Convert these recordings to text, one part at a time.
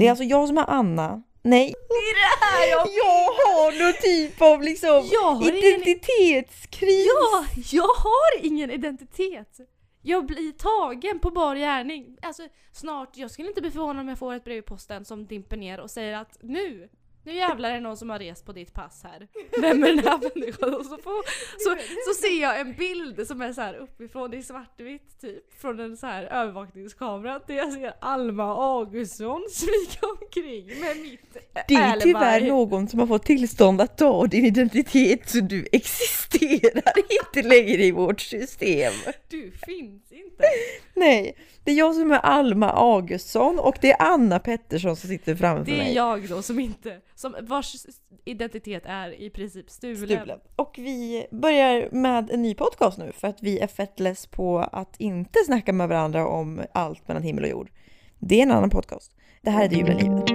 Det är alltså jag som är Anna. Nej, Det är det här jag... jag har någon typ av liksom Jag har ingen- identitetskris. Ja, jag har ingen identitet. Jag blir tagen på bar gärning. Alltså snart, jag skulle inte bli förvånad om jag får ett brev i posten som dimper ner och säger att nu, nu jävlar är det någon som har rest på ditt pass här. Vem är den här människan? Och så, får, så, så ser jag en bild som är så här uppifrån i svartvitt typ. Från en så här övervakningskamera där jag ser Alma Augustsson smyga omkring med mitt Det är alibi. tyvärr någon som har fått tillstånd att ta din identitet så du existerar inte längre i vårt system. Du finns inte. Nej, det är jag som är Alma Augustsson och det är Anna Pettersson som sitter framför Det är mig. jag då som inte, som vars identitet är i princip stulen. Stulen. Och vi börjar med en ny podcast nu för att vi är fett less på att inte snacka med varandra om allt mellan himmel och jord. Det är en annan podcast. Det här är Det ljuvliga livet.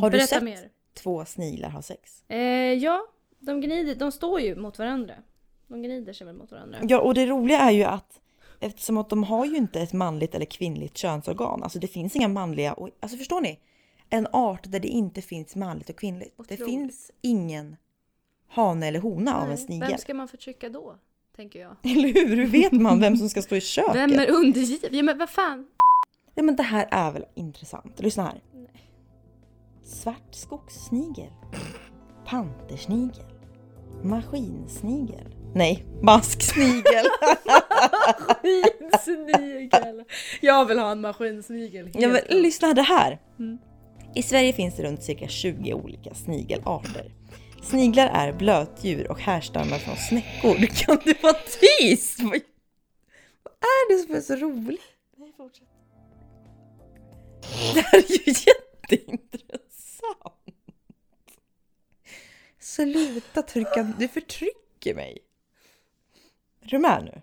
Har du Berätta sett mer. två sniglar ha sex? Eh, ja, de gnider, de står ju mot varandra. De gnider sig väl mot varandra. Ja, och det roliga är ju att eftersom att de har ju inte ett manligt eller kvinnligt könsorgan, alltså det finns inga manliga och alltså förstår ni? En art där det inte finns manligt och kvinnligt. Det Otroligt. finns ingen hane eller hona av en Nej, snigel. Vem ska man förtrycka då? Tänker jag. Eller hur? Hur vet man vem som ska stå i köket? Vem är undergiven? Ja men vad fan? Ja, men det här är väl intressant. Lyssna här. Svart skogssnigel. Pantersnigel. Maskinsnigel. Nej, masksnigel. Maskinsnigel. Jag vill ha en maskinsnigel. ja, men lyssna det här. Mm. I Sverige finns det runt cirka 20 olika snigelarter. Sniglar är blötdjur och härstammar från snäckor. Kan du vara tyst? Vad vad är det som är så roligt? Nej, fortsätt. Det här är ju jätteintressant. Sluta trycka, du förtrycker mig. Är du med nu?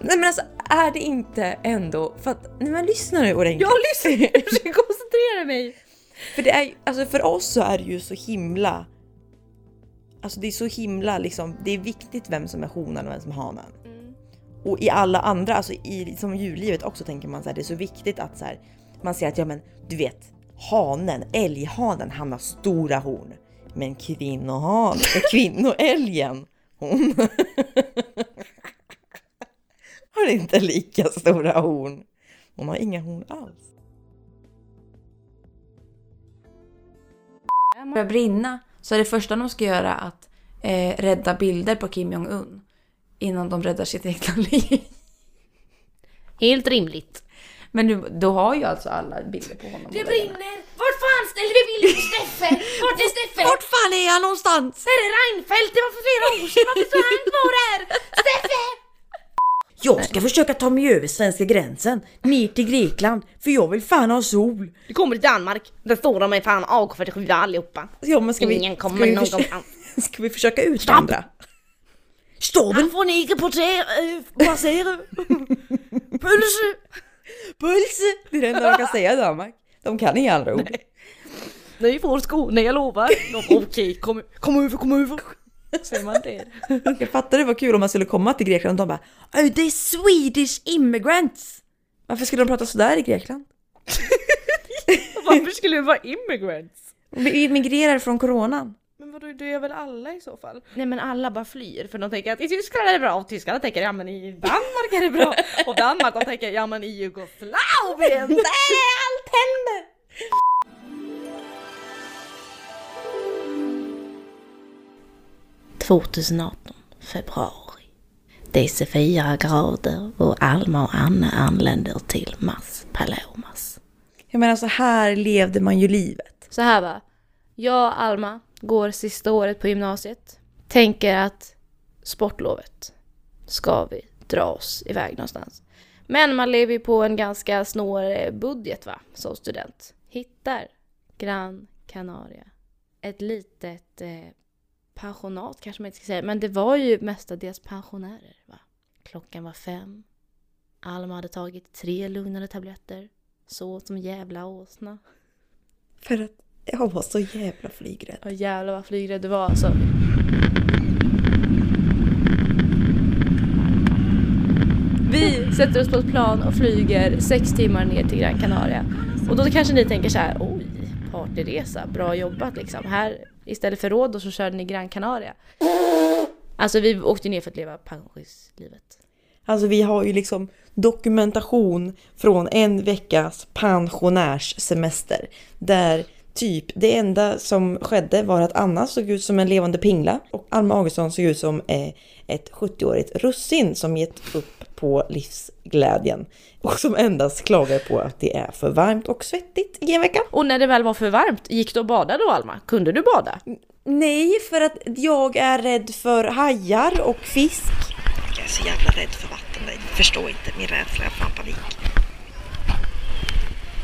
Nej men alltså är det inte ändå, för att, nej men lyssna nu ordentligt. Jag lyssnar, jag försöker koncentrera mig. För det är ju- alltså för oss så är det ju så himla, alltså det är så himla liksom, det är viktigt vem som är honan och vem som är hanen. Och i alla andra, alltså i som djurlivet också tänker man så här, det är så viktigt att så här, man ser att ja men du vet hanen, älghanen, han har stora horn. Men kvinnohan, kvinnoälgen, hon har inte lika stora horn. Hon har inga horn alls. börjar brinna så är det första de ska göra att eh, rädda bilder på Kim Jong-Un innan de räddar sitt egna liv. Helt rimligt. Men nu, då har ju alltså alla bilder på honom. Det brinner! Vart fan ställde vi bilden på Steffe? Vart är Steffe? Vart fan är han någonstans? Där är Reinfeldt, det var för flera år sedan, varför står han kvar här? Steffe! Jag ska försöka ta mig över svenska gränsen ner till Grekland för jag vill fan ha sol. Du kommer till Danmark, där står de med fan AK47 allihopa. Ja, men ska vi, Ingen kommer ska vi, någonstans. ska vi försöka utvandra? Staben! får ni passera, äh, passera. Pulse! Puls! Det är det enda de kan säga i Danmark. De kan inga andra ord. Ni får Skåne, jag lovar. Okej, kom, kom över, kom över. Säger man det? Jag fattar det var kul om man skulle komma till Grekland och de bara oh, det är Swedish immigrants! Varför skulle de prata sådär i Grekland? Varför skulle vi vara immigrants? Vi immigrerar från coronan. Men vadå, det är väl alla i så fall? Nej men alla bara flyr. För de tänker att i Tyskland är det bra och tyskarna tänker ja men i Danmark är det bra. Och Danmark de tänker ja men i Jugoslavien, där är allt händer! Februari. Det är 24 grader och Alma och Anna anländer till Mas Palomas. Jag menar så här levde man ju livet. Så här va. Jag och Alma går sista året på gymnasiet. Tänker att sportlovet ska vi dra oss iväg någonstans. Men man lever ju på en ganska snår budget va, som student. Hittar Gran Canaria. Ett litet eh, pensionat kanske man inte ska säga, men det var ju mestadels pensionärer va. Klockan var fem. Alma hade tagit tre lugnande tabletter. Så som jävla åsna. För att jag var så jävla flygrädd. Ja jävlar vad flygrädd du var alltså. Vi sätter oss på ett plan och flyger sex timmar ner till Gran Canaria. Och då kanske ni tänker så här, oj, partyresa, bra jobbat liksom. Här istället för Rhodos så körde ni Gran Canaria. Alltså vi åkte ner för att leva pensionärslivet. Alltså vi har ju liksom dokumentation från en veckas pensionärssemester. Där typ det enda som skedde var att Anna såg ut som en levande pingla och Alma Augustsson såg ut som eh, ett 70-årigt russin som gett upp på livsglädjen. Och som endast klagar på att det är för varmt och svettigt i en vecka. Och när det väl var för varmt, gick du och badade då Alma? Kunde du bada? Nej, för att jag är rädd för hajar och fisk. Jag är så jävla rädd för vatten. Jag förstår inte min rädsla, jag får fan panik.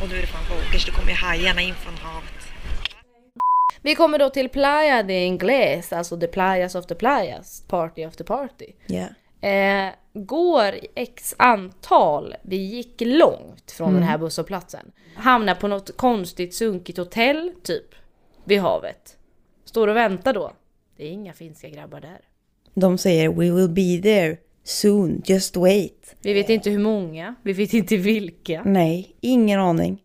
Och nu är det fan vågor så kommer ju hajarna in från havet. Vi kommer då till Playa de Ingles, alltså the playas of the playas, party of the party. Ja. Eh, går x antal, vi gick långt från den här busshållplatsen. Hamnar på något konstigt sunkigt hotell, typ, vid havet. Står och väntar då. Det är inga finska grabbar där. De säger we will be there soon, just wait. Vi vet inte hur många, vi vet inte vilka. Nej, ingen aning.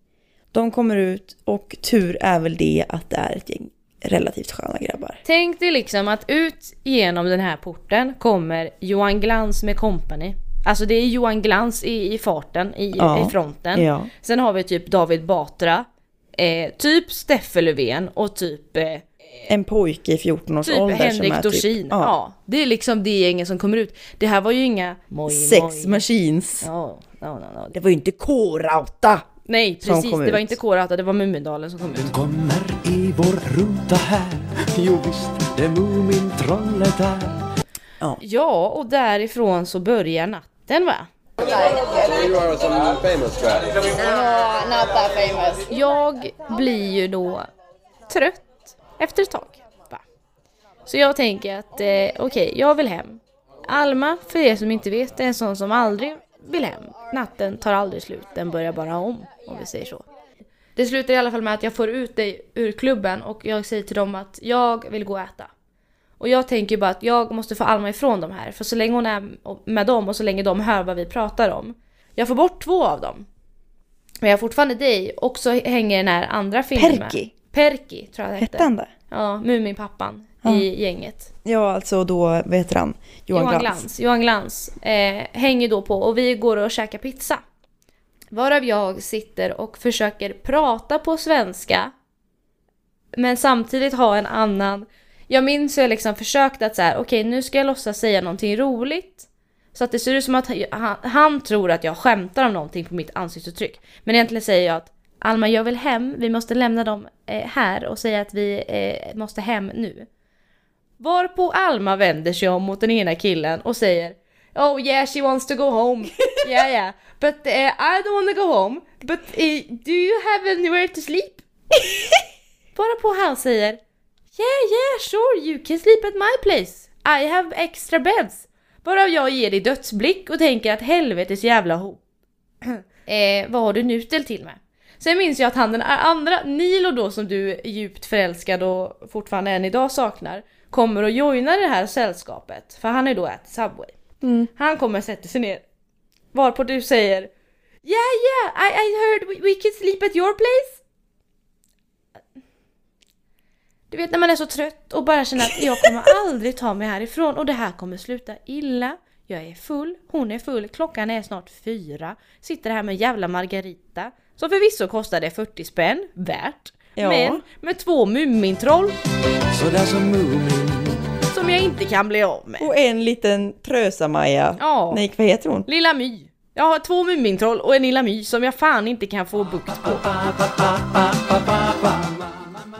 De kommer ut och tur är väl det att det är ett gäng relativt sköna grabbar. Tänk dig liksom att ut genom den här porten kommer Johan Glans med company. Alltså det är Johan Glans i, i farten, i, Ja, i fronten. ja. Sen har vi typ David Batra, eh, typ Steffe Löfven och typ, eh, En pojke i 14 års typ ålder som Henrik är Dorsin. typ, ja. det är liksom det gängen som kommer ut. Det här var ju inga... Moj, Sex moj. machines. Ja, no, no, no. Det var ju inte K-Rauta! Nej precis, det var inte Kårata, det var Mumindalen som kom ut. Den kommer i vår ruta här Jo visst, det är Mumintrollet där Ja, och därifrån så börjar natten va? You are some famous guy. Jag blir ju då trött efter ett tag. Va? Så jag tänker att eh, okej, jag vill hem. Alma, för er som inte vet, är en sån som aldrig vill hem. Natten tar aldrig slut, den börjar bara om, om vi säger så. Det slutar i alla fall med att jag får ut dig ur klubben och jag säger till dem att jag vill gå och äta. Och jag tänker ju bara att jag måste få Alma ifrån dem här, för så länge hon är med dem och så länge de hör vad vi pratar om. Jag får bort två av dem. Men jag har fortfarande dig och så hänger den här andra filmen. Perki. Perki tror jag det Hette hette. han det? Ja, Muminpappan Ja. i gänget. Ja, alltså då, vad heter han? Johan, Johan Glans. Glans. Johan Glans eh, hänger då på och vi går och käkar pizza. Varav jag sitter och försöker prata på svenska. Men samtidigt ha en annan... Jag minns hur jag liksom försökte att så här, okej nu ska jag låtsas säga någonting roligt. Så att det ser ut som att han, han tror att jag skämtar om någonting på mitt ansiktsuttryck. Men egentligen säger jag att Alma jag vill hem, vi måste lämna dem eh, här och säga att vi eh, måste hem nu. Varpå Alma vänder sig om mot den ena killen och säger Oh yeah she wants to go home. yeah yeah. But uh, I don't want to go home. But uh, do you have anywhere to sleep? Varpå han säger Yeah yeah sure you can sleep at my place. I have extra beds. Varav jag ger dig dödsblick och tänker att helvetes jävla ho. eh, vad har du nu ställt till med? Sen minns jag att han den andra, Nilo då som du är djupt förälskad och fortfarande än idag saknar, kommer och joinar det här sällskapet. För han är då ätit Subway. Han kommer och sätter sig ner. Varpå du säger Yeah yeah I, I heard we, we can sleep at your place. Du vet när man är så trött och bara känner att jag kommer aldrig ta mig härifrån och det här kommer sluta illa. Jag är full, hon är full, klockan är snart fyra. Sitter här med jävla Margarita. Som förvisso kostade 40 spänn, värt. Ja. Men med två Mumintroll Sådär som Mumin som jag inte kan bli av med. Och en liten Trösa-Maja. Ja. Nej, vad heter hon? Lilla My. Jag har två Mumintroll och en Lilla My som jag fan inte kan få bukt på.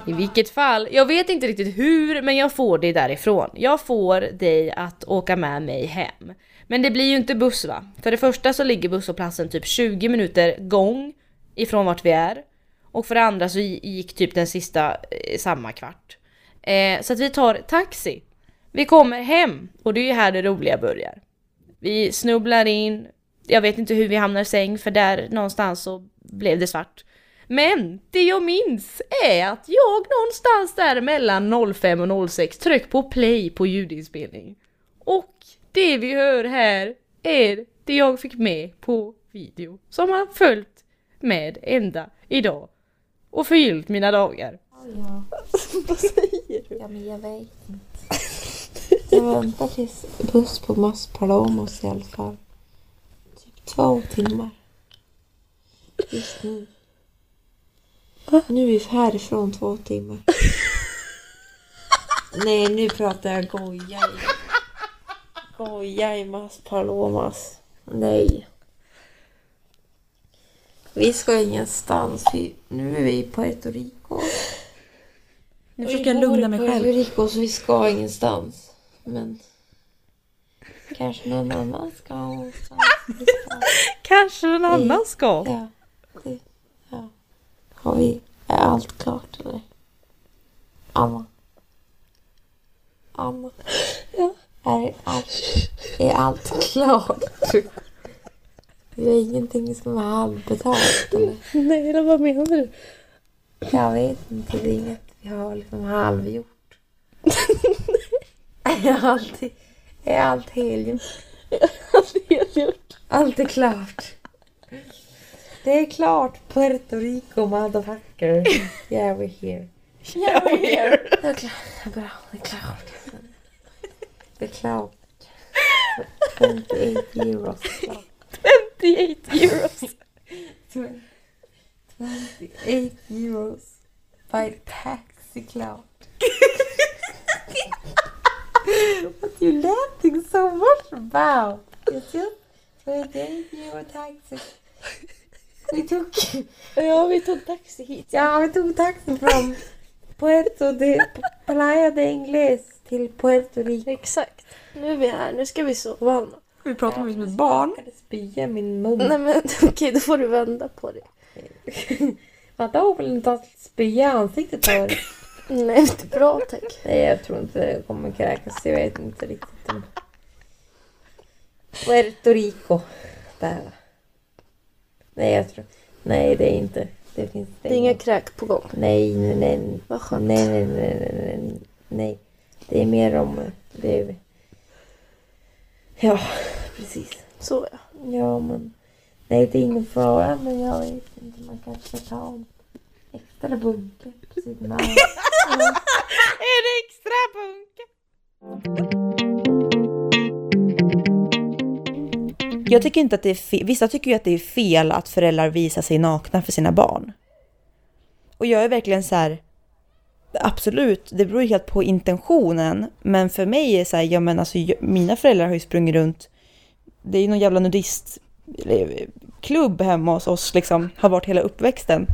I vilket fall, jag vet inte riktigt hur, men jag får dig därifrån. Jag får dig att åka med mig hem. Men det blir ju inte buss va? För det första så ligger busshållplatsen typ 20 minuter gång ifrån vart vi är. Och för det andra så gick typ den sista eh, samma kvart. Eh, så att vi tar taxi. Vi kommer hem och det är ju här det roliga börjar. Vi snubblar in, jag vet inte hur vi hamnar i säng för där någonstans så blev det svart. Men det jag minns är att jag någonstans där mellan 05 och 06 tryck på play på ljudinspelning. Och det vi hör här är det jag fick med på video som har följt med ända idag och förgyllt mina dagar. Ja, men jag vet inte. Jag väntar tills buss på Mas Palomos i alla fall. Typ två timmar. Just nu. Nu är vi härifrån två timmar. Nej, nu pratar jag goja i. Goja i Mas Palomas. Nej. Vi ska ingenstans. Vi, nu är vi i Puerto Rico. Nu försöker jag lugna mig Vi bor i själv. Puerto Rico så vi ska ingenstans. Men kanske någon annan ska- Kanske någon annan ska. Ja, det, ja. Har vi, är allt klart eller? Anna? Anna? Ja. Är allt, är allt klart? Vi har ingenting som är halvbetalt eller? Nej, eller vad menar du? Jag vet inte, det är inget vi har liksom halvgjort. är allt, är allt helgjort? Allt är klart. Det är klart, Puerto Rico motherfucker. Yeah, we're here. Yeah, we're here. Det är klart. Det är bra, det är klart. Det är klart. 28 euros. Klart. 38 euros. 28 euros. By taxi klart. What you laughing so much about? It's just 28 euro taxi. Vi tog, Ja, vi tog taxi hit. ja, vi tog taxi från Puerto de Playa de Ingles till Puerto Rico. Exakt. Nu är vi här, nu ska vi sova. Vi pratar om som ett barn. Spya min mun. Nej men okej, då får du vända på det. Vadå, vill du inte ha spya i ansiktet dig? Nej, är bra tack. Nej, jag tror inte det kommer kräkas. Jag vet inte riktigt om... Puerto Rico. Där. Nej, jag tror... Nej, det är inte. Det finns Det är inga kräk på gång. Nej, nej, nej. Vad skönt. Nej, nej, nej, nej, nej. Nej. Det är mer om... Det är... Ja, precis. Så ja. Ja, men... Nej, det är ingen fara, men jag vet inte. Man kanske ska ta en extra bunke på sidan av. En extra bunke! Jag tycker inte att det är fel. Vissa tycker ju att det är fel att föräldrar visar sig nakna för sina barn. Och jag är verkligen så här. Absolut, det beror ju helt på intentionen. Men för mig är det så här, ja men alltså mina föräldrar har ju sprungit runt. Det är ju någon jävla nudistklubb eh, hemma hos oss liksom. Har varit hela uppväxten.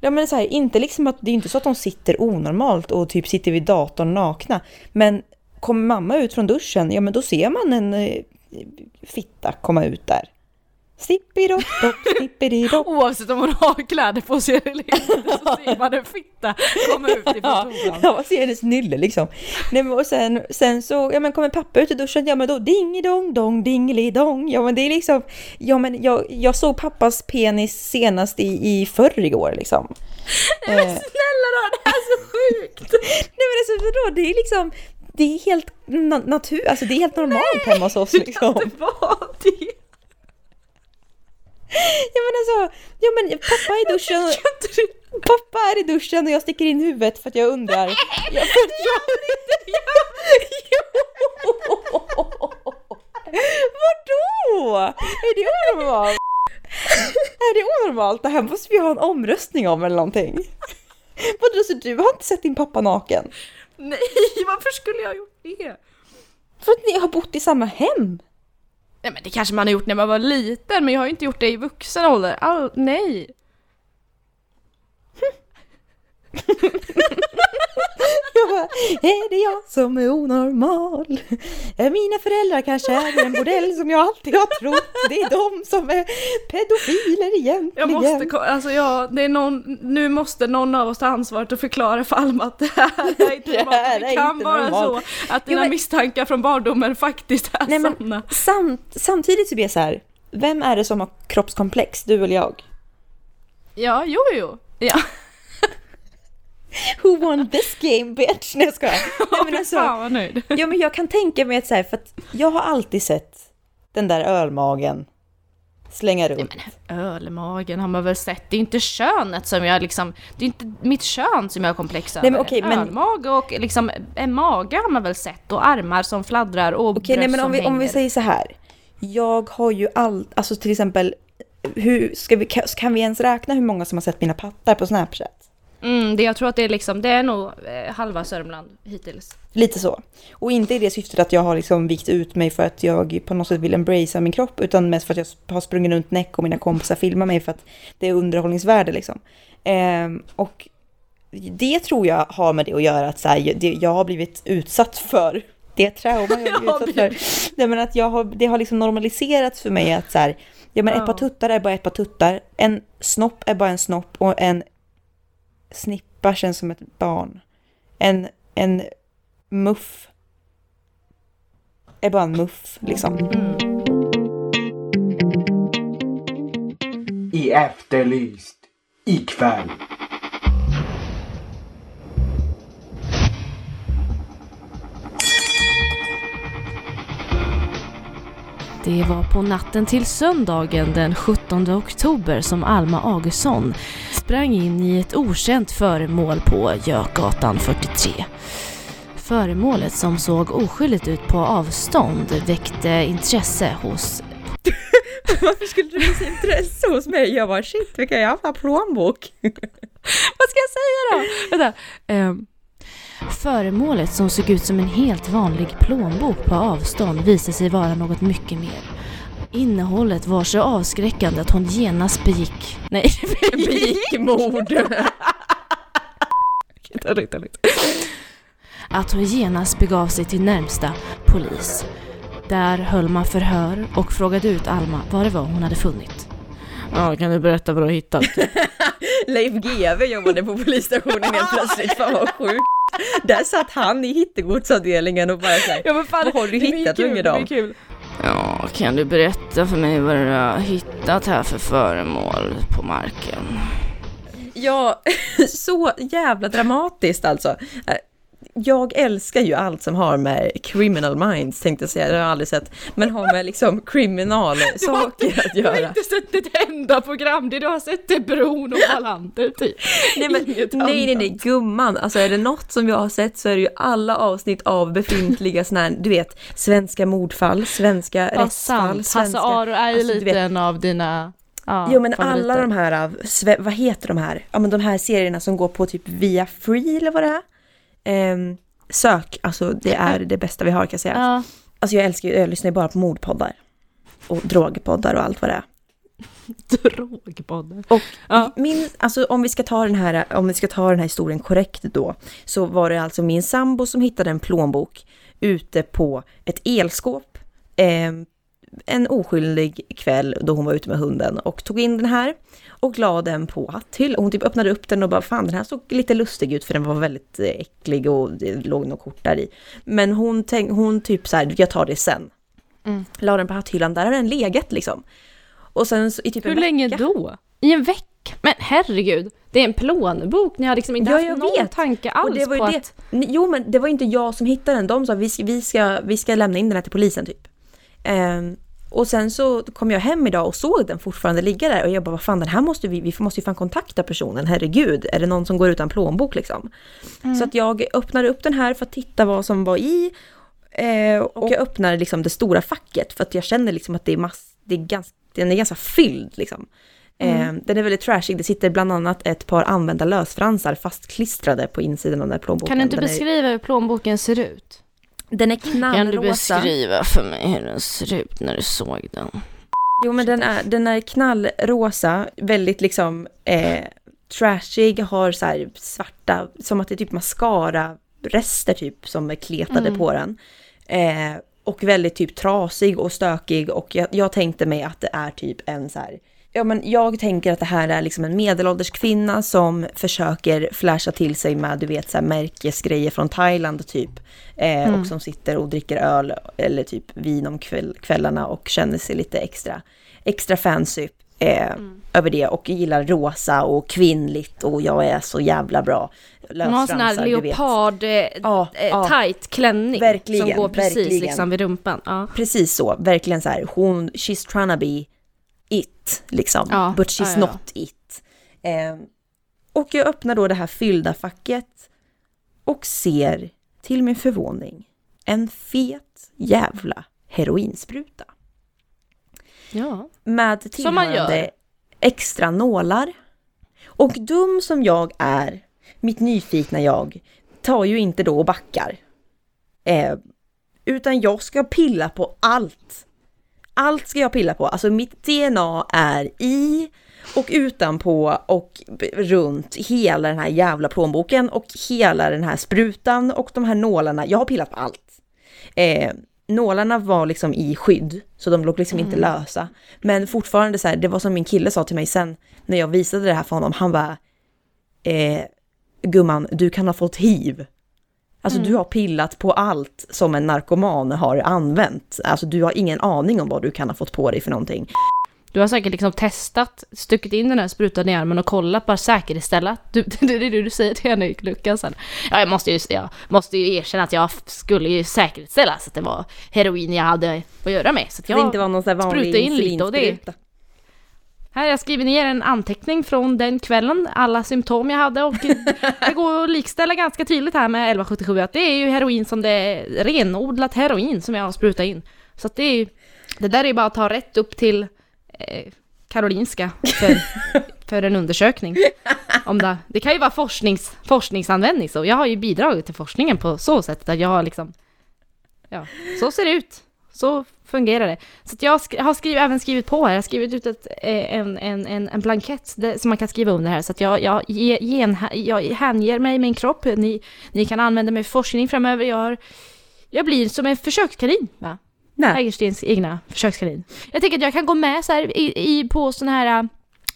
Ja men så här, inte liksom att det är inte så att de sitter onormalt och typ sitter vid datorn nakna. Men kommer mamma ut från duschen, ja men då ser man en eh, fitta komma ut där. Snippidopp, snippididopp. Oavsett om hon har kläder på sig eller inte så ser man en fitta komma ut ifrån Ja, toan. ja, ser hennes nylle liksom. Nej, men och sen, sen så, ja men kommer pappa ut i duschen, ja men då dingidong dong dingelidong. Ja men det är liksom, ja men jag, jag såg pappas penis senast i, i förrgår liksom. Nej men Snälla då, det här är så sjukt! Nej men alltså vadå, det är liksom, det är helt na- natur, alltså det är helt normalt hemma hos oss liksom. Vad det? Ja men alltså, ja men pappa är i duschen och, pappa är i duschen och jag sticker in huvudet för att jag undrar. Ja, för att jag Jo! Vadå? Är det onormalt? Är det onormalt? Det här måste vi ha en omröstning om eller någonting. Vadå, så du har inte sett din pappa naken? Nej, varför skulle jag ha gjort det? För att ni har bott i samma hem? Nej men det kanske man har gjort när man var liten, men jag har ju inte gjort det i vuxen ålder. All, nej. Jag bara, är det jag som är onormal? Är mina föräldrar kanske äger en bordell som jag alltid har trott? Det är de som är pedofiler egentligen. Jag måste, alltså jag, det är någon, nu måste någon av oss ta ansvaret och förklara för Alma att det här är inte Det normalt. här Det är kan inte vara normalt. så att dina men- misstankar från barndomen faktiskt är Nej, sanna. samt, samtidigt så blir jag så här, vem är det som har kroppskomplex? Du eller jag? Ja, jo, jo. Ja, Who won this game bitch? Nej jag skojar. Nej, men alltså, fan vad nöjd. ja, men jag kan tänka mig att så här, för att jag har alltid sett den där ölmagen slänga runt. Ölmagen har man väl sett. Det är inte könet som jag liksom... Det är inte mitt kön som jag har komplex över. Nej, men okej, men- Ölmage och liksom en mage har man väl sett och armar som fladdrar och Okej, nej bröst men om som vi, om vi hänger. säger så här. Jag har ju allt, alltså till exempel, hur, ska vi, kan, kan vi ens räkna hur många som har sett mina pattar på Snapchat? Mm, det, jag tror att det är liksom, det är nog eh, halva Sörmland hittills. Lite så. Och inte i det syftet att jag har liksom vikt ut mig för att jag på något sätt vill embracea min kropp, utan mest för att jag har sprungit runt näck och mina kompisar filmar mig för att det är underhållningsvärde liksom. Ehm, och det tror jag har med det att göra att så här, det, jag har blivit utsatt för det trauma jag har blivit utsatt för. Nej, men att jag har, det har liksom normaliserats för mig att så här, ja men ett par tuttar är bara ett par tuttar, en snopp är bara en snopp och en snippa känns som ett barn. En, en muff är bara en muff liksom. I Efterlyst ikväll. Det var på natten till söndagen den 17 oktober som Alma Augustsson sprang in i ett okänt föremål på Gökgatan 43. Föremålet som såg oskyldigt ut på avstånd väckte intresse hos Varför skulle du visa intresse hos mig? Jag bara shit vilken jävla plånbok. Vad ska jag säga då? Vänta. Ehm, föremålet som såg ut som en helt vanlig plånbok på avstånd visade sig vara något mycket mer. Innehållet var så avskräckande att hon genast begick... Nej, begick mord. att hon genast begav sig till närmsta polis. Där höll man förhör och frågade ut Alma vad det var hon hade funnit. Ja, kan du berätta vad du har hittat? Leif GW jobbade på polisstationen helt plötsligt. Fan vad sjukt. Där satt han i hittegodsavdelningen och bara såhär, Ja men fan, Vad har du hittat, unge dam? Ja, kan du berätta för mig vad du har hittat här för föremål på marken? Ja, så jävla dramatiskt alltså. Jag älskar ju allt som har med criminal minds tänkte jag säga, det har jag aldrig sett. Men har med liksom kriminalsaker att Du har göra. inte sett ett enda program, det du har sett är Bron och Wallander typ. Nej, men, Inget nej, nej, nej, gumman. Alltså är det något som jag har sett så är det ju alla avsnitt av befintliga såna här, du vet, svenska mordfall, svenska Ja, rättsfall, sant. Hasse svenska... Aro är ju alltså, lite en av dina ja, Jo men favoriter. alla de här vad heter de här? Ja men de här serierna som går på typ via free eller vad det är. Ehm, sök, alltså det är det bästa vi har kan jag säga. Ja, Alltså jag älskar ju, jag lyssnar ju bara på mordpoddar. Och drogpoddar och allt vad det är. drogpoddar. Och Ja. min, alltså om vi ska ta den här, om vi ska ta den här historien korrekt då, så var det alltså min sambo som hittade en plånbok ute på ett elskåp. Eh, en oskyldig kväll då hon var ute med hunden och tog in den här och la den på hatthyll. Och hon typ öppnade upp den och bara fan den här såg lite lustig ut för den var väldigt eh, äcklig och det låg något kort där i. Men hon, tänk, hon typ så här, jag tar det sen. Mm. La den på hatthyllan, där har den legat liksom. Och sen så, i typ en Hur länge vecka- då? I en vecka? Men herregud, det är en plånbok. Ni har liksom inte Ja, haft någon vet. tanke alls Och det var ju på det. att... Jo men det var inte jag som hittade den. De sa vi ska, vi ska, vi ska lämna in den här till polisen typ. Ehm, och sen så kom jag hem idag och såg den fortfarande ligga där och jag bara vad fan den här måste vi, vi måste ju fan kontakta personen, herregud. Är det någon som går utan plånbok liksom? Så att jag öppnade upp den här för att titta vad som var i. Eh, och jag öppnar liksom det stora facket för att jag känner liksom att det är mass, det är ganska, den är ganska fylld liksom. Eh, den är väldigt trashig, det sitter bland annat ett par använda lösfransar fastklistrade på insidan av den här plånboken. Kan du inte den är, beskriva hur plånboken ser ut? Den är Kan du knallrosa. beskriva för mig hur den ser ut när du såg den? Jo men den är, den är knallrosa, väldigt liksom eh, trashig, har så svarta, som att det är typ mascara-rester typ som är kletade på den. Eh, och väldigt typ trasig och stökig och jag, jag tänkte mig att det är typ en så här Ja men jag tänker att det här är liksom en medelålders kvinna som försöker flasha till sig med du vet så här märkesgrejer från Thailand typ. Eh, Och som sitter och dricker öl eller typ vin om kväll, kvällarna och känner sig lite extra, extra fancy. eh, över det och gillar rosa och kvinnligt och jag är så jävla bra. Hon har sån här leopard eh, Ja, eh, ja. tight klänning Verkligen, som går precis verkligen. liksom vid rumpan. Ja. Precis så, verkligen så här. Hon, she's trying to be it, liksom. Ja, But she's ja, ja, not it. Eh, och jag öppnar då det här fyllda facket och ser till min förvåning en fet jävla heroinspruta. ja. Med tillhörande extra nålar. Och dum som jag är, mitt nyfikna jag, tar ju inte då och backar. Eh, utan jag ska pilla på allt. Allt ska jag pilla på. Alltså mitt DNA är i och utanpå och runt hela den här jävla plånboken och hela den här sprutan och de här nålarna. Jag har pillat på allt. Eh, nålarna var liksom i skydd, så de låg liksom inte lösa. Men fortfarande så här, det var som min kille sa till mig sen när jag visade det här för honom. Han bara, eh, gumman, du kan ha fått hiv. Alltså du har pillat på allt som en narkoman har använt. Alltså du har ingen aning om vad du kan ha fått på dig för någonting. Du har säkert liksom testat, stuckit in den här sprutan i armen och kollat, bara säkerställat. Du, det är det du säger till henne sen. Ja, jag måste ju, jag måste ju erkänna att jag skulle ju säkerställa så att det var heroin jag hade att göra med. Så att Det jag inte var någon sån här vanlig spruta in lite och det-. Här har jag skrivit ner en anteckning från den kvällen, alla symptom jag hade och det går att likställa ganska tydligt här med 1177 att det är ju heroin som det är renodlat heroin som jag har sprutat in. Så att det är ju, det där är ju bara att ta rätt upp till eh, Karolinska för, för en undersökning. Om det, det kan ju vara forsknings, forskningsanvändning så jag har ju bidragit till forskningen på så sätt att jag har liksom, ja, så ser det ut. Så fungerar det. Så jag sk- har skrivit, även skrivit på här, jag har skrivit ut ett, eh, en, en, en, en blankett där, som man kan skriva under här. Så jag, jag, ge, gen, jag hänger mig min kropp, ni, ni kan använda mig för forskning framöver. Jag, har, jag blir som en försökskanin, va? Hägerstens egna försökskanin. Jag tänker att jag kan gå med så här i, i, på sådana här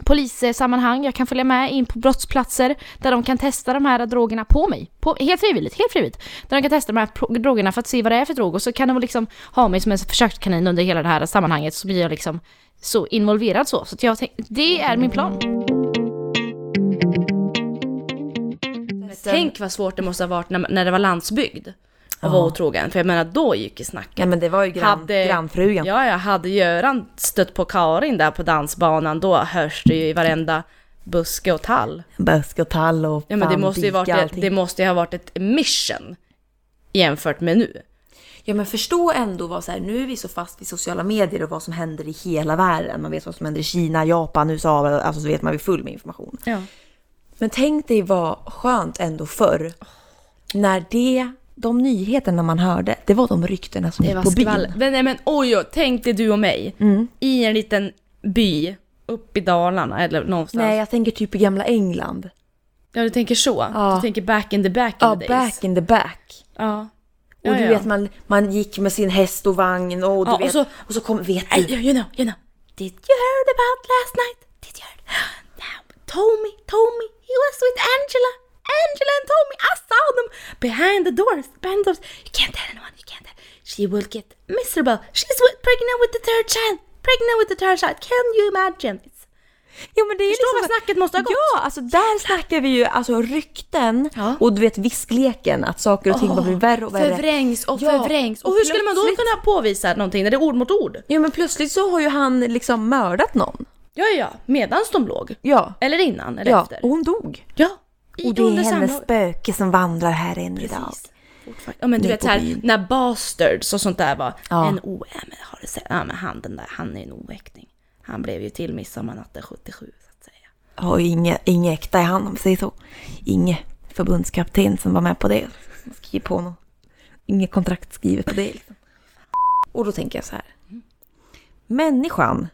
polissammanhang, jag kan följa med in på brottsplatser där de kan testa de här drogerna på mig. På, helt frivilligt, helt frivilligt. Där de kan testa de här drogerna för att se vad det är för drog och så kan de liksom ha mig som en försökskanin under hela det här sammanhanget så blir jag liksom så involverad så. Så att jag tänk, det är min plan. Tänk vad svårt det måste ha varit när, när det var landsbygd och var otrogen. För jag menar då gick ju snacket. Ja men det var ju grann, Hade- grannfrugan. Ja, jag hade Göran stött på Karin där på dansbanan, då hörs det ju i varenda buske och tall. Busk och tall och Ja men det måste ju varit, allting. det måste ju ha varit ett mission jämfört med nu. Ja men förstå ändå vad så här, nu är vi så fast vid sociala medier och vad som händer i hela världen. Man vet vad som händer i Kina, Japan, USA, alltså så vet man vi är full med information. Ja. Men tänk dig vad skönt ändå förr. När det, de nyheterna man hörde, det var de ryktena som Det gick var på skvaller. byn. Men, nej, men oj, oj, tänk dig du och mig i en liten by uppe i Dalarna eller någonstans. Nej jag tänker typ i gamla England. Ja, du tänker så? Ja. Du tänker back in the back in Ja, the days? back in the back. Ja. Och Ja, du ja. vet man, man gick med sin häst och vagn och du Ja, och vet. så- och så kom, vet du. you know, you know. Did you heard about last night? Did you heard? Now, Tommy, Tommy, he was with Angela. Angela and Tommy, I saw them behind the doors. Behind the doors. You can't tell anyone, you can't tell. She will get miserable. She's pregnant with the third child. Pregnant with the third child. Can you imagine? It's, Jo, men det är Förstår liksom vad snacket måste ha gått? Ja, alltså där snackar vi ju alltså rykten Ja. och du vet viskleken att saker och ting bara blir värre och värre. förvrängs och Ja, förvrängs. Och, och hur skulle man då plötsligt- kunna påvisa någonting när det är ord mot ord? Ja men plötsligt så har ju han liksom mördat någon. Ja, ja, medans de låg. Ja. Eller innan, eller Ja, efter. och hon dog. Ja. I, Och det är hennes spöke som vandrar här än idag. Precis. Ja men du vet såhär, byn. när bastards och sånt där var Ja. en o... Ja men har du sett? Ja men han den där, han är en oäkting. Han blev ju till midsommarnatten 77 så att säga. Och inget, inget äkta i han om säger så. Inget förbundskapten som var med på det. Skrev på något. Inget kontrakt skrivet på det. Liksom. Och då tänker jag så här. Människan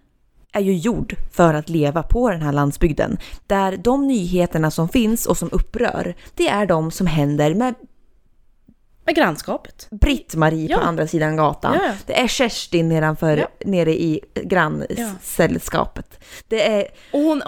är ju gjord för att leva på den här landsbygden. Där de nyheterna som finns och som upprör, det är de som händer med med grannskapet. Britt-Marie Ja. på andra sidan gatan. Ja, ja. Det är Kerstin nedanför, Ja. nere i grannsällskapet. Det är Och hon,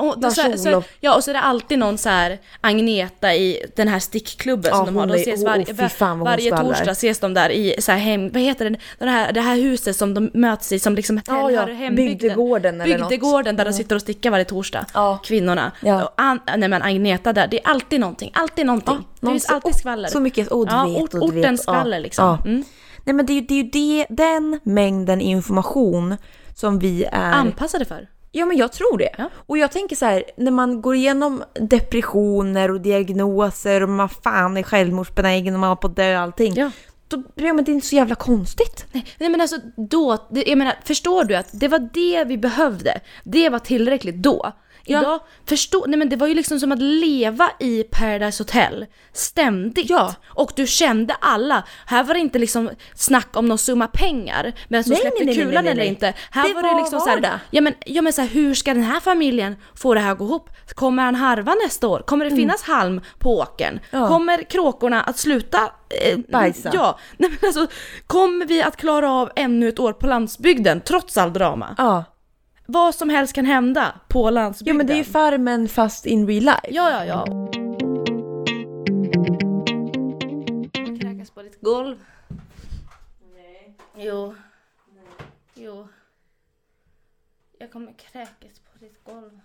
så, ja, och så är det alltid någon så här Agneta i den här stickklubben Ja, som de har. De ses oh, varje, vad hon varje torsdag ses de där i så här hem, vad heter det, det här, det här huset som de möts i som liksom tillhör ja, hembygden. bygdegården eller något. Bygdegården där de sitter och stickar varje torsdag. Ja. Kvinnorna. Ja. Och An, nej men Agneta där, det är alltid någonting, alltid någonting. Det finns alltid oh, skvaller. Så mycket, oh, du ja, vet, ort, du vet. ortens skvaller Ja, liksom. ja. Mm. Nej men det är ju det, är ju det, den mängden information som vi är... Anpassade för. Ja men jag tror det. Ja. Och jag tänker så här, när man går igenom depressioner och diagnoser och man fan är självmordsbenägen och man har på att dö och allting. Ja. Då, ja men det är inte så jävla konstigt. Nej, nej men alltså då, jag menar förstår du att det var det vi behövde? Det var tillräckligt då. Idag, förstå, nej men det var ju liksom som att leva i Paradise Hotel ständigt. Ja. Och du kände alla. Här var det inte liksom snack om någon summa pengar, vem som släppte nej, kulan nej, nej, eller inte. Här Det var det var liksom så här, vardag. ja men, ja men så här, hur ska den här familjen få det här att gå ihop? Kommer han harva nästa år? Kommer det finnas halm på åkern? Mm. Ja. Kommer kråkorna att sluta eh, Bajsa. Ja, nej men alltså kommer vi att klara av ännu ett år på landsbygden trots all drama? Ja. Vad som helst kan hända på Ja landsbygden. men det är ju Farmen fast in real life. Ja, ja, ja. Kräkas på ditt golv. Nej. Jo. Jo. Jag kommer kräkas på ditt golv.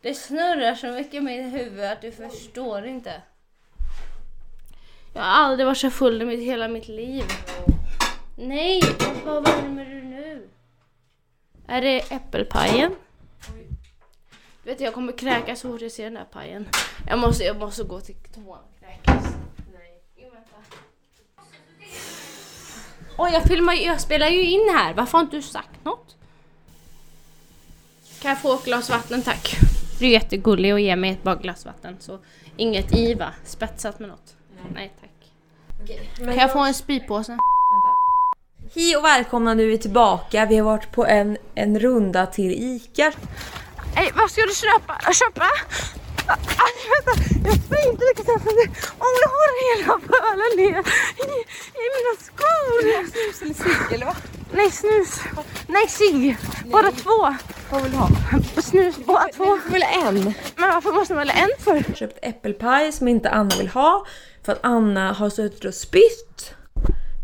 Det snurrar så mycket i mitt huvud att du förstår inte. Jag har aldrig varit så full i mitt, hela mitt liv. Nej, vad värmer du nu? Är det äppelpajen? Vet du, jag kommer kräkas så fort jag ser den där pajen. Jag måste, jag måste gå till toan och kräkas. Nej, jo, vänta. Oj, jag filmar ju- jag spelar ju in här. Varför har inte du sagt något? Kan jag få ett glas vatten tack? Du är jättegullig och ger mig ett bara glas vatten. Så inget i va? Spetsat med något? Nej tack. Kan jag få en spypåse? Hej och välkomna, nu är vi tillbaka. Vi har varit på en, en runda till ICA. Ey, vad ska du köpa? köpa? Aj, vänta, jag får inte riktigt träffa det. Åh, jag har hela pölen i, i mina skor. Snus eller cigg eller vad? Nej, snus. Nej, cigg. Bara två. Vad vill du ha? Snus, bara två. Väl en. Men varför måste man välja en för? Jag har köpt äppelpaj som inte Anna vill ha för att Anna har suttit och spytt.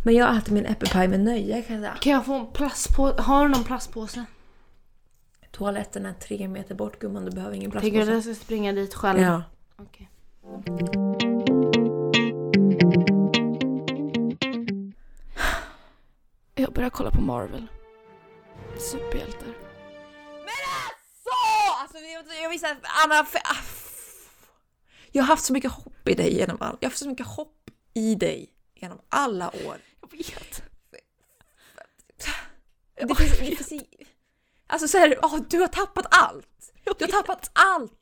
Men jag äter min äppelpaj med nöje kan jag säga. Kan jag få en plastpåse? Har du någon plastpåse? Toaletten är tre meter bort gumman, du behöver ingen Tycker du plastpåse. att jag ska springa dit själv? Ja. Okej. Jag börjar kolla på Marvel. Superhjältar. Så! Alltså, jag, jag visste att Anna... ah, Jag har haft så mycket hopp i dig genom all, Jag har haft så mycket hopp i dig genom alla år. Jag vet. Det finns, det finns, alltså så här, åh, du har tappat allt. Du har tappat allt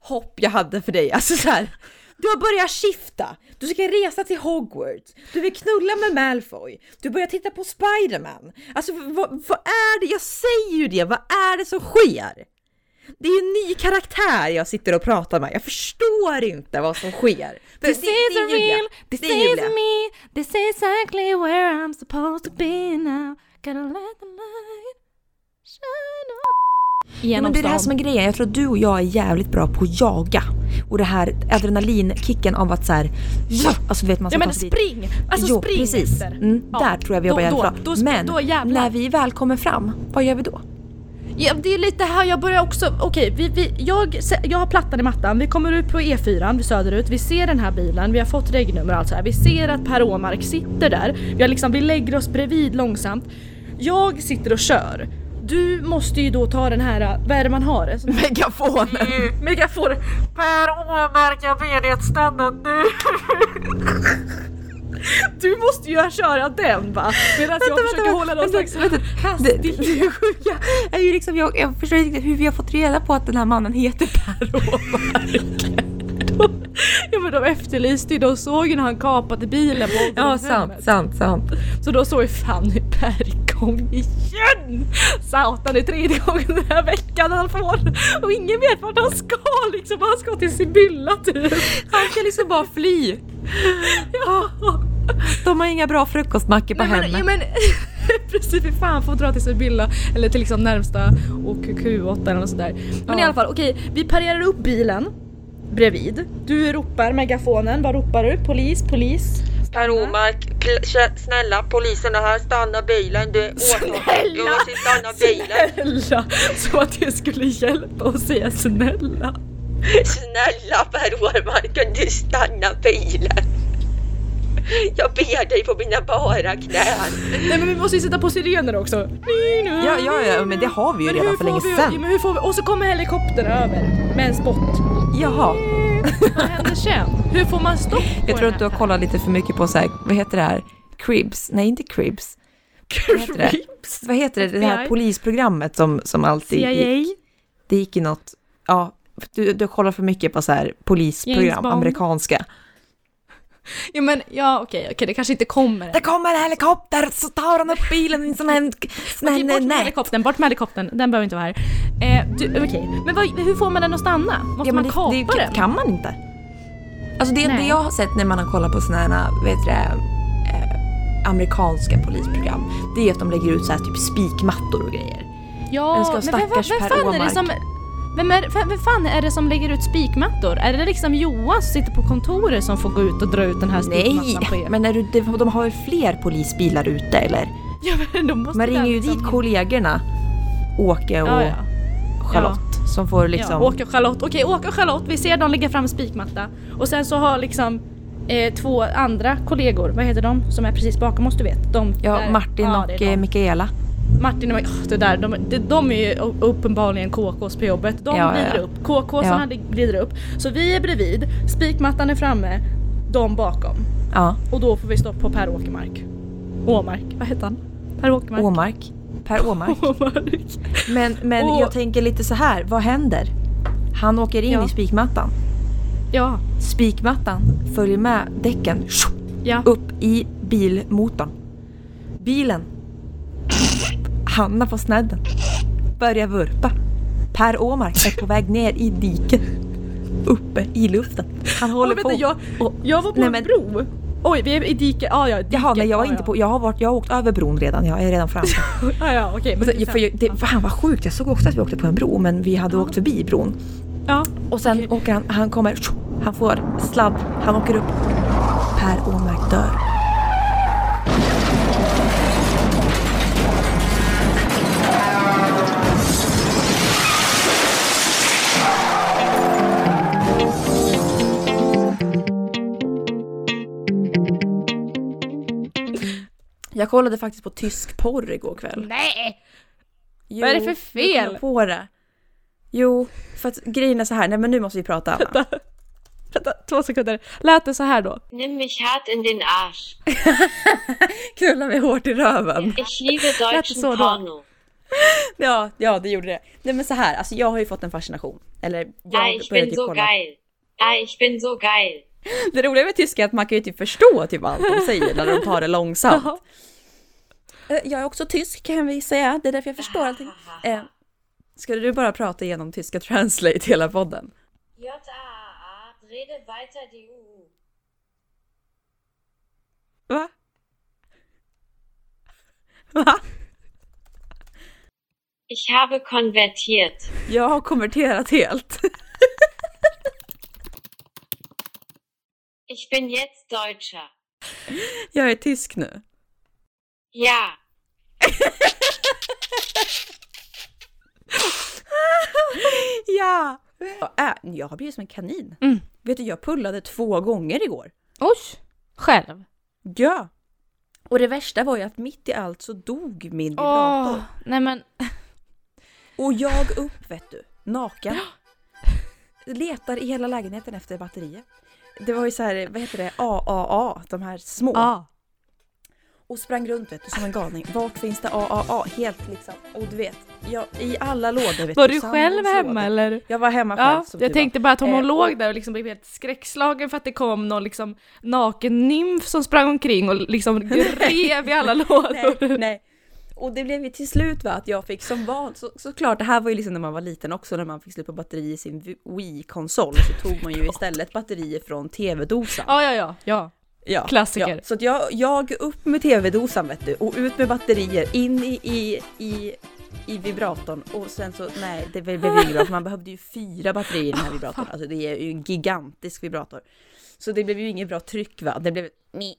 hopp jag hade för dig. Alltså så här, du har börjat skifta. Du ska resa till Hogwarts. Du vill knulla med Malfoy. Du börjar titta på Spiderman. Alltså vad, vad är det? Jag säger ju det. Vad är det som sker? Det är en ny karaktär jag sitter och pratar med. Jag förstår inte vad som sker. För This det- is det real, this Det är Julia. is me, this is exactly where I'm supposed to be now. Gotta let the light shine on. Genom men det är det här som är grejen. Jag tror att du och jag är jävligt bra på att jaga. Och det här adrenalinkicken av att så här, ja, alltså vet man ska Ja men sig dit. spring! Alltså jo, spring precis. Mm, Ja, Där tror jag vi då- jobbar jävligt då- bra. då sp- Men då när vi väl kommer fram, vad gör vi då? Ja, det är lite här jag börjar också, okej, vi, vi, jag, jag har plattan i mattan, vi kommer ut på E4, vi söderut, vi ser den här bilen, vi har fått regnummer och allt så här. vi ser att Per Åmark sitter där, vi, har liksom, vi lägger oss bredvid långsamt. Jag sitter och kör. Du måste ju då ta den här, vad är det man har? En sån här- Megafonen! Megafon. Per Åmark, jag ber dig att stanna nu. Du måste ju köra den va? Medan jag försöker hålla någon slags Det, det, det sjuka är ju liksom, jag, jag förstår inte hur vi har fått reda på att den här mannen heter Per Åmark. Ja men de efterlyste ju, de såg ju när han kapade bilen på Ja, sant, sant, sant. Så då såg vi Fanny Per kom igen! Satan det är tredje gången den här veckan han får och ingen vet vart han ska liksom, han ska till Sibylla typ. Han kan liksom bara fly. De har inga bra frukostmackor på hemmet. ja, men precis, fy fan får dra till Sibylla eller till liksom närmsta OQQ8 eller något sådär. Men i Ja. alla fall, okej, vi parerar upp bilen bredvid. Du ropar megafonen, vad ropar du? Polis, polis? Per Omark, snälla polisen är här, stanna bilen. Du Snälla! måste stanna bilen. Snälla! Så att det skulle hjälpa att säga snälla. Snälla Per Omark, kan du stanna bilen? Jag ber dig på mina bara knän. Nej men vi måste ju sätta på sirener också. Ja, ja, ja, men det har vi ju Men redan för länge sedan. Ja, men hur får vi, och så kommer helikoptern över med en spott. Jaha, Vad händer sen? Hur får man stopp på jag tror att du har kollat lite för mycket på så här, vad heter det här? Cribs? Nej, inte Cribs. Vad heter det? Cribs? Vad heter det? Det här polisprogrammet som, som alltid CIA? gick. Det gick i något, ja, du, du kollar för mycket på så här polisprogram, amerikanska. Ja men ja okej, okej det kanske inte kommer. Det kommer en helikopter så tar han upp bilen i en sån här, Okej, bort med helikoptern, bort med helikoptern, den behöver inte vara här. Eh, du, okej, men vad, hur får man den att stanna? Måste Ja, man det, kapa det den? kan man inte. Alltså det, det jag har sett när man har kollat på såna här, vet du eh, amerikanska polisprogram, det är att de lägger ut så här typ spikmattor och grejer. Ja, men vem, vem, vem fan är det som... Vem, är, vem, fan är det som lägger ut spikmattor? Är det liksom Johan som sitter på kontoret som får gå ut och dra ut den här spikmattan Nej, på er? men är du, de, de har väl fler polisbilar ute eller? ja, men då måste Man ringer ju liksom- dit kollegorna, Åke och Ja, ja. Charlotte, som får liksom... Ja, Åke och Charlotte. Okej, Åke och Charlotte, vi ser dem lägga fram spikmatta. Och sen så har liksom eh, två andra kollegor, vad heter de som är precis bakom oss du vet? De ja, där- Martin ja, och de. eh, Mikaela. Martin och oh, det där, de, de, de är ju uppenbarligen KKs på jobbet. De Ja, glider ja. upp, KK-sarna Ja. glider upp. Så vi är bredvid, spikmattan är framme, de bakom. Ja, Och då får vi stopp på Per Åkermark. Åmark, vad heter han? Per Åkermark. Åmark. Per Åmark. Åmark. Men, men Och- jag tänker lite så här, vad händer? Han åker in Ja. i spikmattan. Ja, Spikmattan följer med däcken ja. upp i bilmotorn. Bilen hamnar på snedden. Börjar vurpa. Per Åmark är på väg ner i diket. Uppe i luften. Han håller Oj, på. vänta, jag, och- jag var på Nej, en men- bro. Oj, vi är i diket. Ah, ja, diket. Jaha, nej jag ah, inte ja. på. Jag har, varit, jag har åkt över bron redan. Jag är redan framme. Ah, ja, okej. men är för jag, det, fan vad sjukt. Jag såg också att vi åkte på en bro men vi hade åkt förbi bron. Ja. Och sen Okej. åker han, han kommer, han får sladd, han åker upp. Per Åmark dör. Jag kollade faktiskt på tysk porr igår kväll. Nej! Jo, Vad är det för fel? på det. Jo, för att grejen är så här, nej men nu måste vi prata Anna. Vänta, två sekunder. Lät det så här då? Nimm mich hart in den Arsch. Knulla mig hårt i röven. Ich liebe deutschen så då? Porno. Ja, ja det gjorde det. Nej men så här, alltså jag har ju fått en fascination. Eller jag Ah, ich började bin ju so kolla. geil. Ah, ich bin so geil. Det roliga med tyska är att man kan ju typ förstå typ allt de säger när de tar det långsamt. Eh, Jag är också tysk kan vi säga, det är därför jag förstår allting. Eh, skulle du bara prata igenom tyska translate hela podden? J-A-A-A, rede weiter die U. Va? Va? Ich habe konvertiert. Jag har konverterat helt. Ich bin jetzt Deutscher. Jag är tysk nu. Ja, ja! Äh, jag har blivit som en kanin. Mm. Vet du, jag pullade två gånger igår. Oj! Själv? Ja! Och det värsta var ju att mitt i allt så dog min vibrator. nej men. Och jag upp vet du, naken. Letar i hela lägenheten efter batterier. Det var ju så här, vad heter det, AAA, de här små. Ja. Och sprang runt vet du som en galning. Vart finns det AAA? Helt liksom. Och du vet, jag, i alla lådor vet Var du. du själv lådor. hemma eller? Jag var hemma själv Ja, jag tänkte bara att om hon Eh, låg där och liksom blev helt skräckslagen för att det kom någon liksom naken nymf som sprang omkring och liksom rev i alla var. lådor. Nej, nej. och det blev ju till slut va, att jag fick som val, så, såklart det här var ju liksom när man var liten också när man fick slut på batteri i sin Wii-konsol så tog man ju istället batterier från tv-dosan. Ja, ja, ja, ja. Ja, Klassiker. Ja. Så att jag, jag upp med tv-dosan vet du och ut med batterier in i, i, i, i vibratorn och sen så nej det blev ingen bra för man behövde ju fyra batterier i den här vibratorn. Alltså det är ju en gigantisk vibrator. Så det blev ju inget bra tryck va. Det blev mi,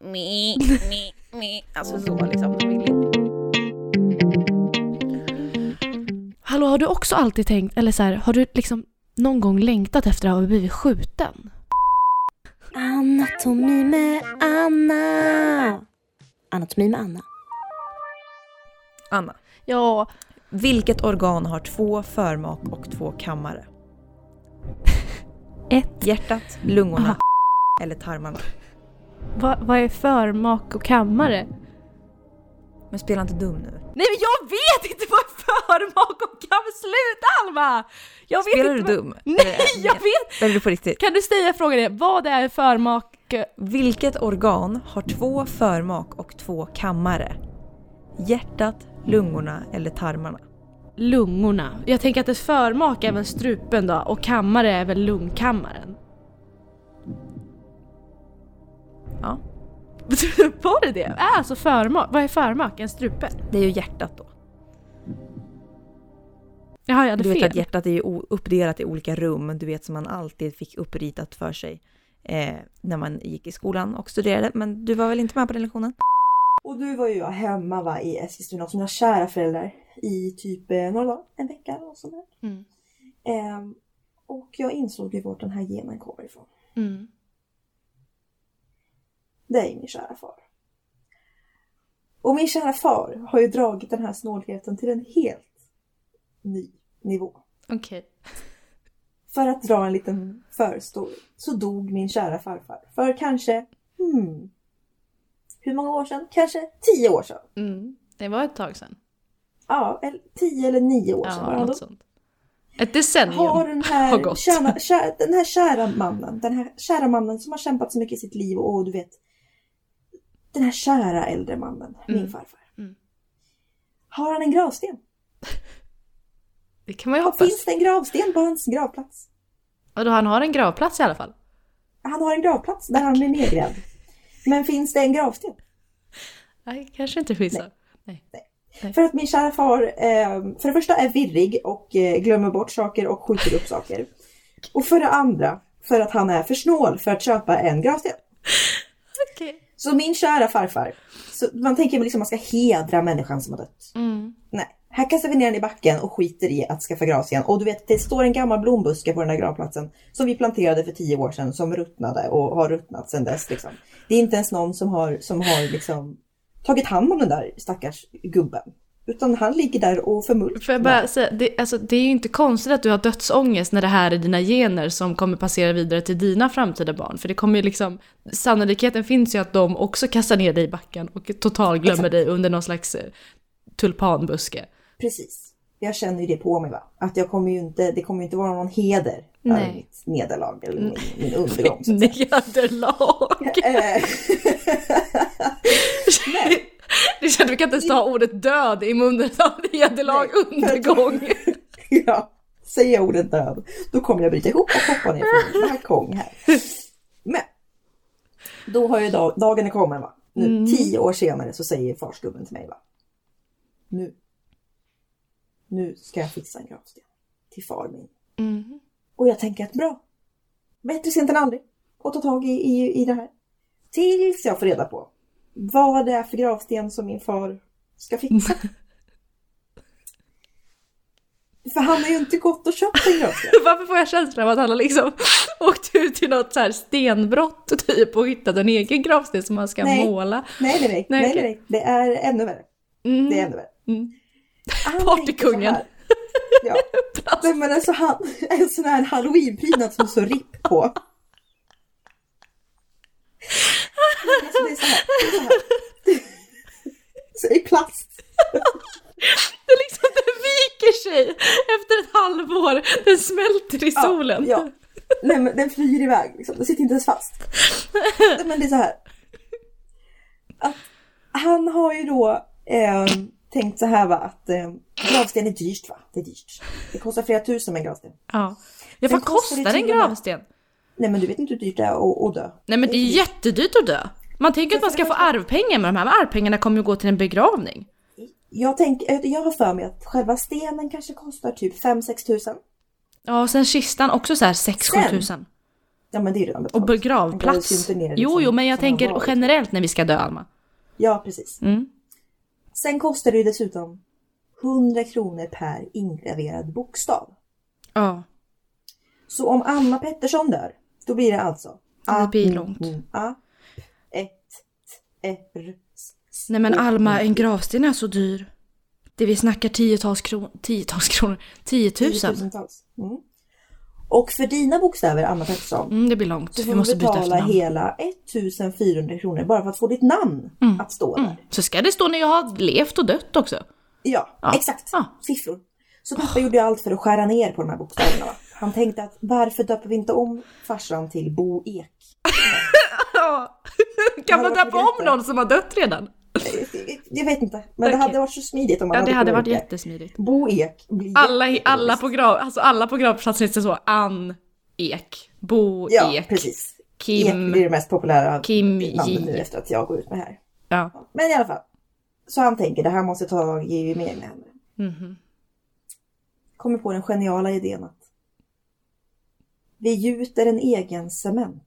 mi, mi, mi. Alltså så liksom. Hallå, har du också alltid tänkt, eller så här, har du liksom någon gång längtat efter att ha blivit skjuten? Anatomi med Anna. Anatomi med Anna. Anna, Ja, vilket organ har två förmak och två kammare? ett. Hjärtat, lungorna eller tarmarna? Va, vad är förmak och kammare? Men spela inte dum nu. Nej men jag vet inte vad förmak och kammare... Sluta Alma! Jag vet Spelar du inte vad- dum? Nej, jag vet! Eller är du på riktigt? Kan du säga frågan är, vad är förmak... Vilket organ har två förmak och två kammare? Hjärtat, lungorna eller tarmarna? Lungorna. Jag tänker att ett förmak är väl strupen då och kammare är väl lungkammaren. Ja. Var det det? Alltså förmak? Vad är förmak? En strupe? Det är ju hjärtat då. Jaha, jag hade Du vet fel. att hjärtat är ju uppdelat i olika rum, du vet som man alltid fick uppritat för sig eh, när man gick i skolan och studerade. Men du var väl inte med på den lektionen? Och du var ju hemma va, i Eskilstuna hos mina kära föräldrar i typ eh, några dagar, en vecka eller något sånt där. Mm. Ehm, och jag insåg ju vart den här genen kommer ifrån. Mm. Det är min kära far. Och min kära far har ju dragit den här snålheten till en helt ny nivå. Okej. För att dra en liten förstory så dog min kära farfar för kanske, hmm, hur många år sedan? Kanske tio år sedan. Mm. Det var ett tag sedan. Ja, eller tio eller nio år sedan. var Ja, han något sånt. Ett decennium har den har här, gått. kära, kära, den här kära mannen, den här kära mannen som har kämpat så mycket i sitt liv och du vet den här kära äldre mannen, min Mm. farfar. Mm. Har han en gravsten? Det kan man ju hoppas. Finns det en gravsten på hans gravplats? Och då han har en gravplats i alla fall. Han har en gravplats där han är nedgrävd. Men finns det en gravsten? Nej, kanske inte finns så. Nej. För att min kära far eh, för det första är virrig och eh, glömmer bort saker och skjuter upp saker. Och för det andra för att han är för snål för att köpa en gravsten. Okej. Så min kära farfar, så man tänker liksom man ska hedra människan som har dött. Mm. Här kastar vi ner den i backen och skiter i att skaffa gravsten. Och du vet, det står en gammal blombuske på den här gravplatsen som vi planterade för tio år sedan som ruttnade och har ruttnat sedan dess. Liksom. Det är inte ens någon som har, som har liksom tagit hand om den där stackars gubben. Utan han ligger där och förmultnar. Får jag bara säga, det, alltså, det är ju inte konstigt att du har dödsångest när det här är dina gener som kommer passera vidare till dina framtida barn. För det kommer ju liksom, sannolikheten finns ju att de också kastar ner dig i backen och total glömmer Exakt. dig under någon slags eh, tulpanbuske. Precis. Jag känner ju det på mig va. Att jag kommer ju inte, det kommer ju inte vara någon heder Nej. över mitt nederlag eller min, min undergång. Nederlag! Eh, Nej. Det känns, vi kan inte ens ta ordet död i munnen av nederlag, undergång. Ja, säger jag ordet död, då kommer jag bryta ihop och hoppa ner från min balkong här. Men, då har ju dag, dagen är kommen va. Nu, Mm. tio år senare så säger farsgubben till mig va. Nu. Nu ska jag fixa en gravsten. Till far min. Mm. Och jag tänker att bra. Bättre sent än aldrig. Och ta tag i, i, i det här. Tills jag får reda på vad det är för gravsten som min far ska fixa. För han har ju inte gått och köpt en gravsten. Varför får jag känslan av att han har liksom åkt ut till något så här stenbrott typ och hittat en egen gravsten som han ska Nej. måla? Nej, nej, nej. Nej, nej, nej. Det är ännu värre. Mm. Det är ännu värre. Mm. Partykungen. Ja. Nej, men alltså han, en sån här halloweenprydnad som så ripp på. Alltså det är så här. Det är så här. Så i plast. Det liksom, den viker sig efter ett halvår. Den smälter i Ja, solen. Ja, Nej men den flyger iväg liksom. Den sitter inte ens fast. Men det är så här. Att han har ju då eh, tänkt så här va att eh, gravsten är dyrt va? Det är dyrt. Det kostar flera tusen med en gravsten. Ja. Ja, vad kostar kostar en och med- gravsten? Nej men du vet inte hur dyrt det är att, dö. Nej men det är jättedyrt att dö. Man tänker att man ska få arvpengar men de här arvpengarna kommer ju gå till en begravning. Jag, tänker, jag har för mig att själva stenen kanske kostar typ 5-6 tusen. Ja och sen kistan också så här 6-7 Sen? tusen. Ja men det är redan Och grävs ju begravplats. ner Jo liksom jo men jag tänker generellt när vi ska dö Alma. Ja precis. Mm. Sen kostar det ju dessutom 100 kronor per ingraverad bokstav. Ja. Så om Anna Pettersson dör, då blir det alltså Det blir långt. mm, A, ett, r, Nej men Alma en gravsten är så dyr. Det vi snackar tiotals kronor, tiotals kronor, tiotusen. Tiotusentals. Mm. Och för dina bokstäver, Anna Pettersson, Mm, det blir långt. så Vi får du måste byta betala hela 1400 kronor bara för att få ditt namn att stå där. Så ska det stå när jag har levt och dött också. Ja, Ja. exakt. Ja. Siffror. Så pappa gjorde ju allt för att skära ner på de här bokstäverna. Han tänkte att varför döper vi inte om farsan till Bo Ek? Kan man döpa om någon som har dött redan? Jag vet inte, men det Okej. hade varit så smidigt om man Ja det hade kunnat varit gjort det. jättesmidigt. Bo Ek Alla, alla, på grav, alltså alla på gravplatsen heter så. Ann Ek, Bo Ja, Ek, precis. Ek Kim. blir det mest populära Kim namnet nu efter att jag går ut med det här. Ja. Men i alla fall. Så han tänker det här måste jag ta ge med med henne. Mhm. Kommer på den geniala idén att vi gjuter en egen cementklump.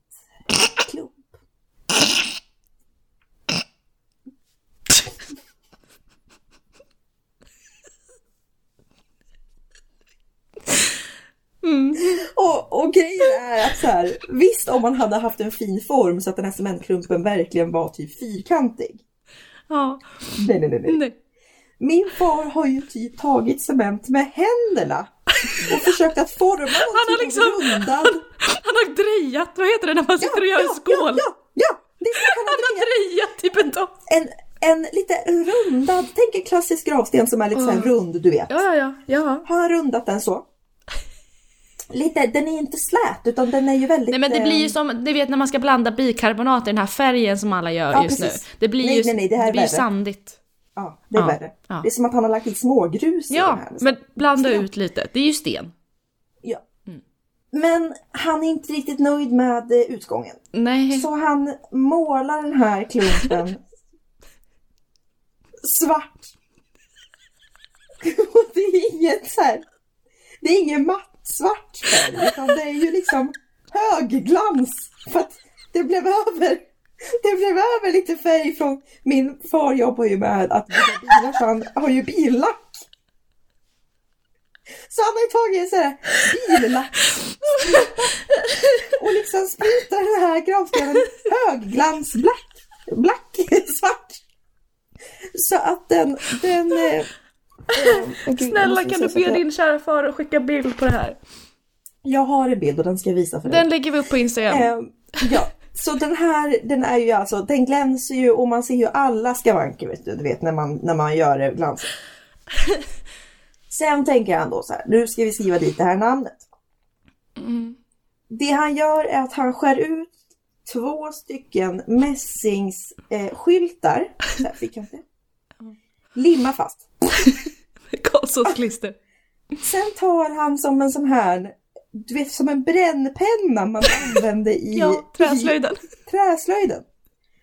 Och, och grejen är att så här, visst om man hade haft en fin form så att den här cementklumpen verkligen var typ fyrkantig. Ja. Nej, nej, nej, nej. Min far har ju typ tagit cement med händerna och försökt att forma någon Han har typ liksom- rundad... Han har drejat, vad heter det när man sitter och gör en skål? Ja, ja, ja! Det är så han Han har drejat i betong. en, en lite rundad, tänk en klassisk gravsten som är lite så här rund, du vet. Ja, ja, ja. ja. Har han rundat den så? Lite, den är inte slät utan den är ju väldigt... Nej men det blir ju eh, som, du vet när man ska blanda bikarbonat i den här färgen som alla gör Ja, just precis. nu. Det blir Nej, ju, nej, nej, det här är blir ju sandigt. Ja, det är Ja, värre. ja. Det är som att han har lagt i smågrus Ja, här. liksom. men blanda Sten. ut lite. Det är ju sten. Ja. Mm. Men han är inte riktigt nöjd med eh, utgången. Nej. Så han målar den här klumpen svart. Och det är inget så här, det är ingen svart färg utan det är ju liksom högglans. För att det blev över, det blev över lite färg från, min far jobbar ju med att bygga bilar så han har ju billack. Så han har ju tagit en sån här billack och liksom sprutar den här gravstenen högglansblack black svart. Så att den, den... Eh, jag Snälla kan du be din kära far att skicka bild på det här? Jag har en bild och den ska jag visa för dig. Den lägger vi upp på Instagram. Eh, ja, så den här, den är ju alltså, den glänser ju och man ser ju alla skavanker vet du, du vet när man, när man gör det glansigt. Sen tänker han då så här, nu ska vi skriva dit det här namnet. Det han gör är att han skär ut två stycken mässingsskyltar. Eh, skyltar. där fick jag inte. Limma fast. Karlssonsklister. Sen tar han som en sån här, du vet som en brännpenna man använde i, Ja, träslöjden. i träslöjden.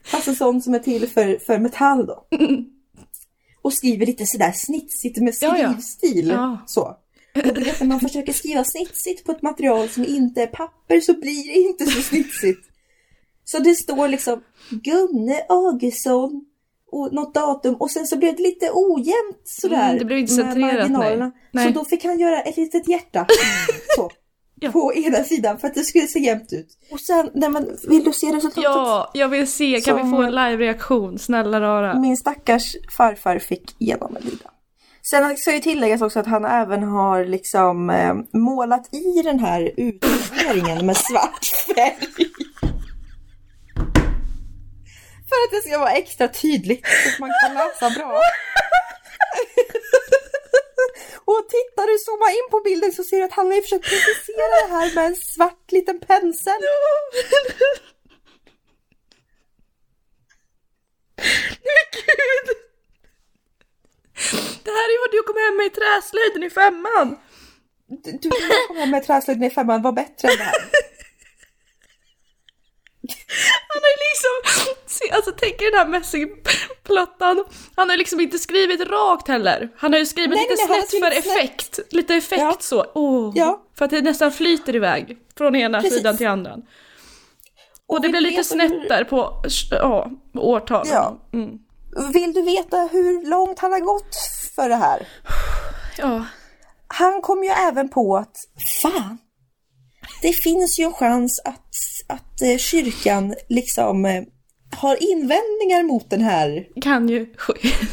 Fast en sån som är till för, för metall då. Och skriver lite sådär snitsigt med Ja, ja. skrivstil. Ja. Så. Och du vet när man försöker skriva snitsigt på ett material som inte är papper så blir det inte så snitsigt. Så det står liksom Gunne Augustsson och något datum och sen så blev det lite ojämnt sådär. Mm, det blev inte centrerat, nej. Nej. Så då fick han göra ett litet hjärta. Så. Ja. På ena sidan för att det skulle se jämnt ut. Och sen, när man, vill du se resultatet? Ja, jag vill se. Kan Som- vi få en live-reaktion? Snälla rara. Min stackars farfar fick genom en lida. Sen ska ju tilläggas också att han även har liksom eh, målat i den här utvärderingen med svart färg. För att det ska vara extra tydligt så att man kan läsa bra. Och tittar du zooma in på bilden så ser du att han har försökt precisera det här med en svart liten pensel. Det här är vad du kom hem med i träslöjden i femman! Du, du kom hem med träslöjden i femman var bättre än det här. Han har ju liksom, alltså tänk er den här mässingplattan. Han har ju liksom inte skrivit rakt heller. Han har ju skrivit Nej, lite nej, snett för snett. effekt. Lite effekt Ja. så. Åh. Ja. För att det nästan flyter iväg från ena Precis. sidan till andra. Och, det vill blir lite snett hur- där på ja, årtalen. Ja. Mm. Vill du veta hur långt han har gått för det här? ja. Han kom ju även på att fan, det finns ju en chans att, att eh, kyrkan liksom eh, har invändningar mot den här Kan ju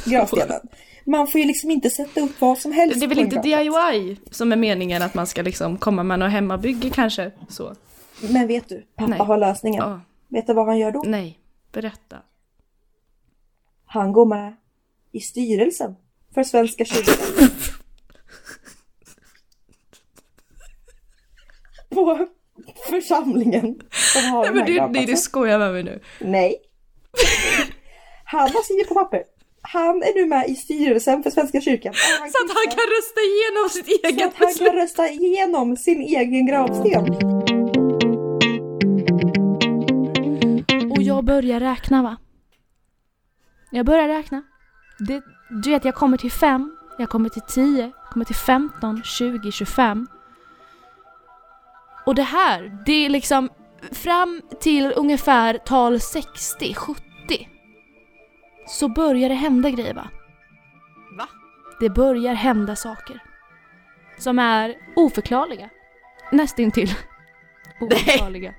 gravstenen. Man får ju liksom inte sätta upp vad som helst. Det är väl inte. DIY som är meningen att man ska liksom komma med något hemmabygge kanske? Så. Men vet du, pappa Nej. har lösningen. Ja. Vet du vad han gör då? Nej, berätta. Han går med i styrelsen för Svenska kyrkan. På församlingen som har Nej men du, nej, du skojar med mig nu. Nej. Han har skrivit på papper. Han är nu med i styrelsen för Svenska kyrkan. Och Så att han kan rösta igenom sitt så eget att han beslut. kan rösta igenom sin egen gravsten. Och jag börjar räkna va? Jag börjar räkna. Det, du vet jag kommer till fem, jag kommer till 10, jag kommer till 15, 20, 25. Och det här, det är liksom fram till ungefär tal 60, 70. Så börjar det hända grejer va? Va? Det börjar hända saker. Som är oförklarliga. Nästintill oförklarliga.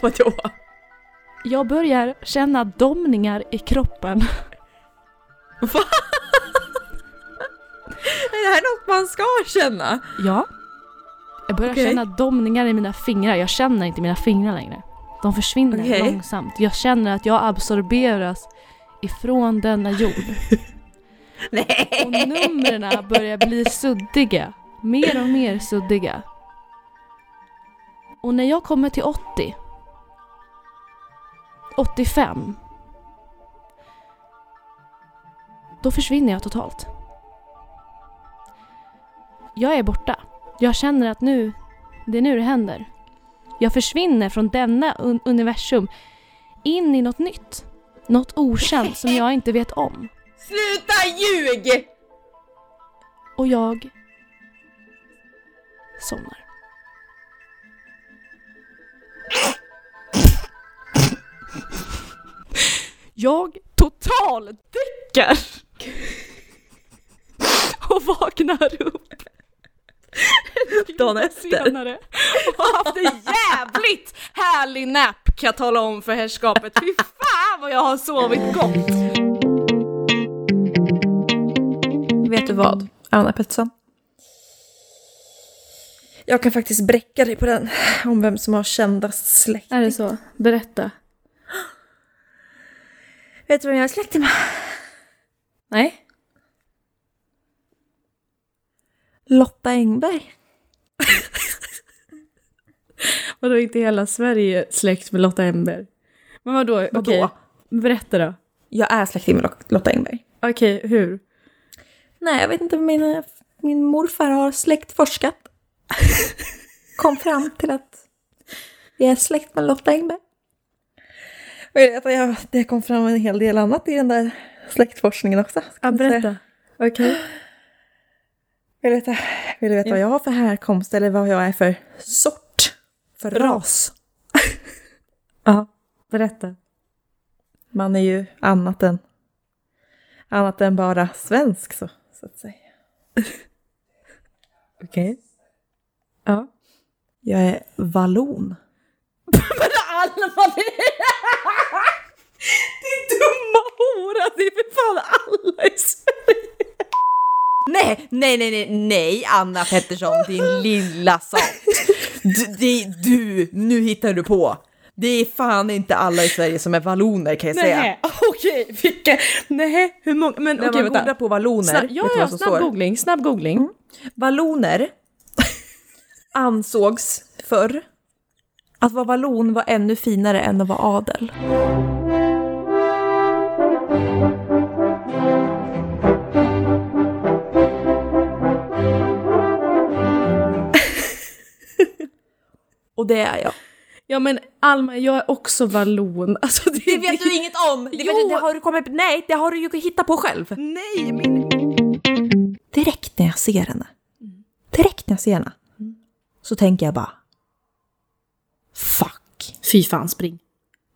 Vadå? Jag börjar känna domningar i kroppen. Va? Är det här något man ska känna? Ja. Jag börjar Okej. känna domningar i mina fingrar. Jag känner inte mina fingrar längre. De försvinner Okej. långsamt. Jag känner att jag absorberas ifrån denna jord. Och numren börjar bli suddiga. Mer och mer suddiga. Och när jag kommer till 80 85 Då försvinner jag totalt. Jag är borta. Jag känner att nu, det är nu det händer. Jag försvinner från denna un- universum in i något nytt. Något okänt som jag inte vet om. Sluta ljug! Och jag somnar. Jag totaldäckar och vaknar upp Dagen efter. senare och haft en jävligt härlig nap kan jag tala om för herrskapet. Fy fan vad jag har sovit gott! Vet du vad, Anna Pettersson? Jag kan faktiskt bräcka dig på den, om vem som har kändast släkt. Är det så? Berätta. Vet du vem jag är släkt med? Nej? Lotta Engberg. Vadå inte hela Sverige släkt med Lotta Engberg? Men vadå? Vadå? Okej, berätta då. Jag är släkting med Lo- Lotta Engberg. Okej, hur? Nej, jag vet inte, min, min morfar har släktforskat. Kom fram till att jag är släkt med Lotta Engberg. Jag det kom fram en hel del annat i den där släktforskningen också. Ja, berätta. Okej. Vill du veta, vill du veta vad jag har för härkomst eller vad jag är för sort? För ras? ja, Berätta. man är ju annat än, annat än bara svensk så, så att säga. Okej. Ja. Jag är vallon. Alma, det Din dumma hora, det är för fan alla i Sverige. Nej, nej, nej, nej, nej, Anna Pettersson, din lilla sak. Du, det, du, nu hittar du på. Det är fan inte alla i Sverige som är valloner kan jag säga. Nej, okej, vilka? Nej, hur många? Men okej, man vänta. googlar på valloner, vet ja, ja, snabb står? googling, snabb googling. Valloner ansågs förr att vara vallon var ännu finare än att vara adel. Och det är jag. Ja men Alma, jag är också vallon. Alltså, det, Det vet du inget om! Det, vet Jo. du, det har du kommit, nej, det har du ju hittat på själv. Nej, min... Direkt när jag ser henne, direkt när jag ser henne, så tänker jag bara Fuck. Fy fan, spring.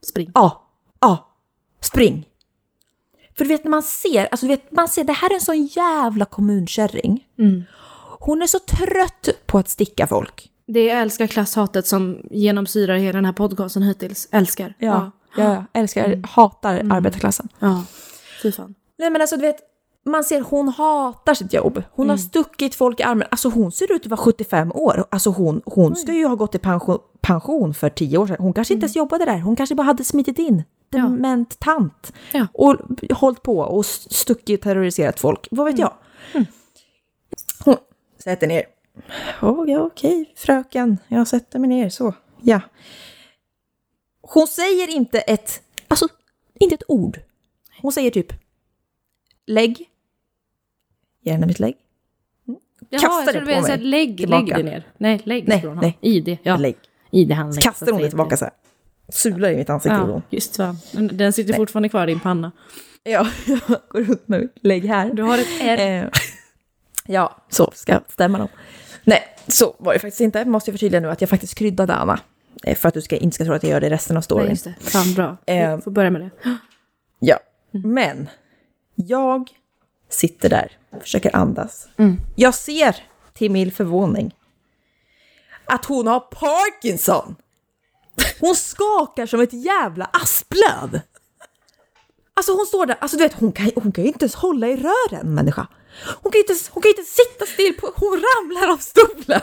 Spring. Ja, ja, spring. För du vet när man ser, alltså du vet, man ser, det här är en sån jävla kommunkärring. Mm. Hon är så trött på att sticka folk. Det är älskar klasshatet som genomsyrar hela den här podcasten hittills. Älskar. Ja, ja, jag älskar, hatar arbetarklassen. ja. Fy fan. Nej men alltså du vet, man ser hon hatar sitt jobb. Hon har stuckit folk i armen. Alltså hon ser ut att vara 75 år. Alltså hon, hon ska ju ha gått i pension, pension för 10 år sedan. Hon kanske inte ens jobbade där. Hon kanske bara hade smitit in. Dement tant. Ja. Och hållit på och stuckit terroriserat folk. Vad vet jag? Hon sätter ner. Oh, ja, okej, fröken. Jag sätter mig ner så. Ja. Hon säger inte ett, alltså inte ett ord. Hon säger typ lägg. Gärna mitt lägg. Jaha, Kastar jag det på mig. lägg, Tillbaka. lägg det ner. Nej, lägg Nej, nej. ID, ja. Lägg. ID-handling. Kastar hon det tillbaka så här. Sular i mitt ansikte Ja, just va. Den- sitter fortfarande kvar i din panna. Ja, jag går runt med lägg här. Du har ett R. Eh, ja, så ska stämma dem. Nej, så var det faktiskt inte. Måste jag förtydliga nu att jag faktiskt kryddade Anna. Eh, För att du ska, inte ska tro att jag gör det resten av storyn. Nej, just det. Fan, bra. Eh, Vi får börja med det. Ja, men jag sitter där, försöker andas. Jag ser till min förvåning att hon har Parkinson. Hon skakar som ett jävla asplöv. Alltså hon står där, alltså du vet hon kan, hon kan ju inte ens hålla i rören människa. Hon kan inte, hon kan inte sitta still, på, hon ramlar av stolen.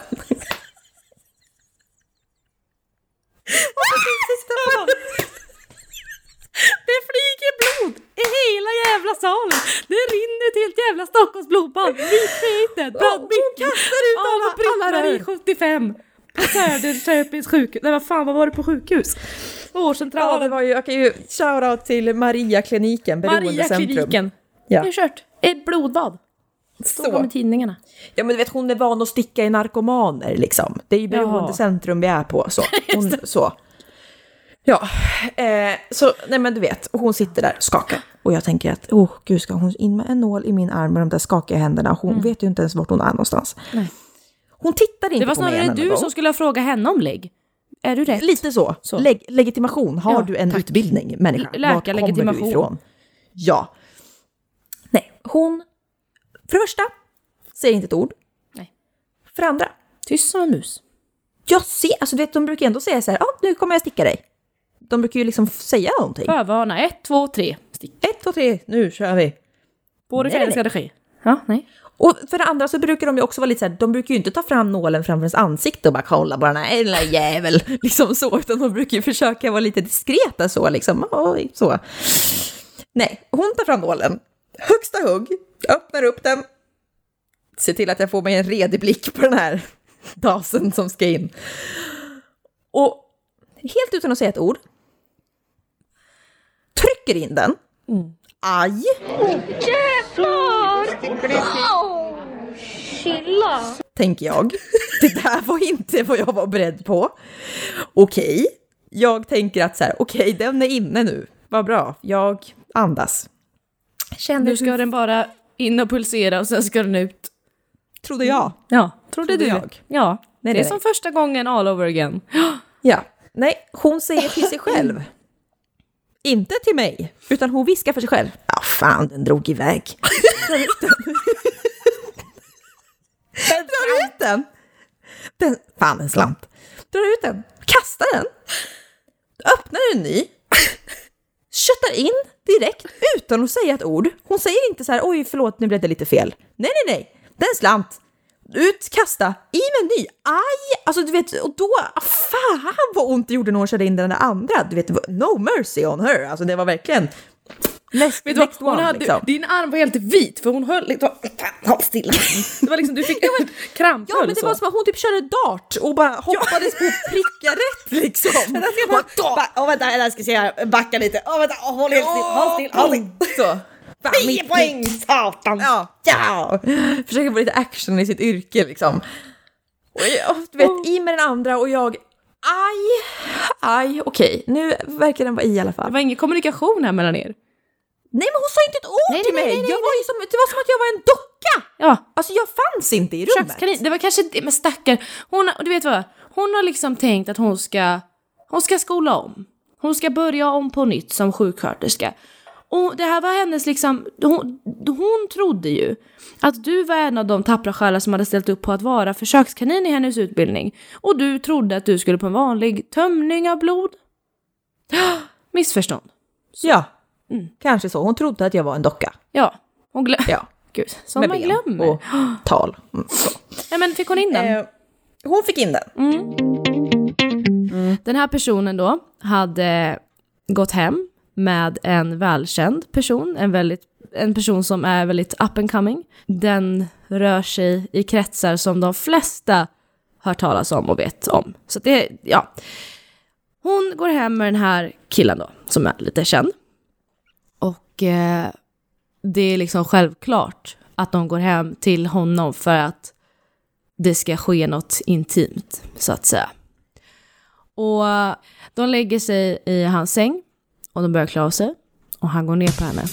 Det flyger blod i hela jävla salen. Det rinner ett helt jävla Stockholms blodbad. Vitfeten, Hon kastar ut alla, alla rör. 75 på Söderköpings sjukhus. Nej vad fan, vad var det på sjukhus? Ja, det Vårdcentralen. var ju, jag kan ju shoutout till Maria-kliniken, Beroendecentrum. Maria-kliniken. Ja. Det är kört. Ett blodbad. Står de i Så. tidningarna. Ja men du vet hon är van att sticka i narkomaner liksom. Det är ju beroendecentrum vi är på. Så. Hon, så. Ja, eh, så nej men du vet, hon sitter där skakar. Och jag tänker att, oh gud ska hon in med en nål i min arm med de där skakiga händerna. Hon vet ju inte ens vart hon är någonstans. Mm. Nej. Hon tittar inte Det var på mig snarare en enda du gång. som skulle ha frågat henne om lägg. Är du rätt? Lite så. Så. Leg legitimation. Har Ja, du en tack. utbildning människa? Vart kommer Läkarlegitimation. du ifrån? Ja. Nej, hon... För det första, säger inte ett ord. Nej. För det andra, Tyst som en mus. jag ser, alltså du vet de brukar ändå säga så här, ja nu kommer jag sticka dig. De brukar ju liksom säga någonting. Förvarna. Ett, två, tre. Stick. Ett, två, tre, nu kör vi. Både nej. ska det ske. Ja, nej. Och för det andra så brukar de ju också vara lite så här, de brukar ju inte ta fram nålen framför ens ansikte och bara kolla på den här lilla jävel, liksom så, utan de brukar ju försöka vara lite diskreta så liksom, oj, så. Nej, hon tar fram nålen, högsta hugg, öppnar upp den, ser till att jag får mig en redig blick på den här dasen som ska in. Och helt utan att säga ett ord, trycker in den, aj, Chilla! tänker jag. Det där var inte vad jag var beredd på. Okej, jag tänker att så här, okej, den är inne nu. Vad bra, jag andas. Känner Nu ska den bara in och pulsera och sen ska den ut. trodde jag. Ja, trodde, Trodde du. jag. Ja, Nej, det är nej, som första gången all over again. Ja, nej, hon säger till sig själv. Inte till mig, utan hon viskar för sig själv. Ja, fan, den drog iväg. Drar ut den. Drar ut den. den. Fan, en slant. Drar ut den, kastar den, öppnar en ny, köttar in direkt utan att säga ett ord. Hon säger inte så här, oj förlåt nu blev det lite fel. Nej, nej, nej, den slant. Ut, kasta, i meny. Aj! Alltså du vet, och då, ah, fan vad ont det gjorde när hon körde in den där andra. Du vet, det var no mercy on her. Alltså det var verkligen next, Vet next Hon one hade, liksom. Din arm var helt vit för hon höll liksom... Håll stilla. Det var liksom, du fick kramp Ja men det var som att hon typ körde dart och bara hoppades på att pricka rätt liksom. Åh vänta, jag ska se här, backa lite. Åh vänta, åh, håll helt still, håll still, håll still. Så. Fan, 10 mitt- poäng, satan! Ja, ja. Försöker få lite action i sitt yrke liksom. Och jag, du vet, i med den andra och jag Aj, aj, okej. Nu verkar den vara i i alla Det fall. var ingen kommunikation här mellan er. Nej men hon sa inte ett ord Nej, till nej, mig! nej, nej, jag var ju som, det var som att jag var en docka! Ja, Alltså jag fanns inte i rummet. Det var kanske det, men stackar. Hon, du vet vad? Hon har liksom tänkt att hon ska, hon ska skola om. Hon ska börja om på nytt som sjuksköterska. Och det här var hennes liksom, hon, hon trodde ju att du var en av de tappra själar som hade ställt upp på att vara försökskanin i hennes utbildning. Och du trodde att du skulle på en vanlig tömning av blod. Missförstånd. Ja, Mm. kanske så. Hon trodde att jag var en docka. Ja, hon glömde. Ja, Gud, som med man ben glömmer. och tal. Mm, så. Nej men fick hon in den? Eh, hon fick in den. Den här personen då hade gått hem med en välkänd person, en, väldigt, en person som är väldigt up and coming. Den rör sig i kretsar som de flesta hör talas om och vet om. Så det, ja. Hon går hem med den här killen då, som är lite känd. Och eh, det är liksom självklart att de går hem till honom för att det ska ske något intimt, så att säga. Och de lägger sig i hans säng och de börjar klä av sig och han går ner på henne.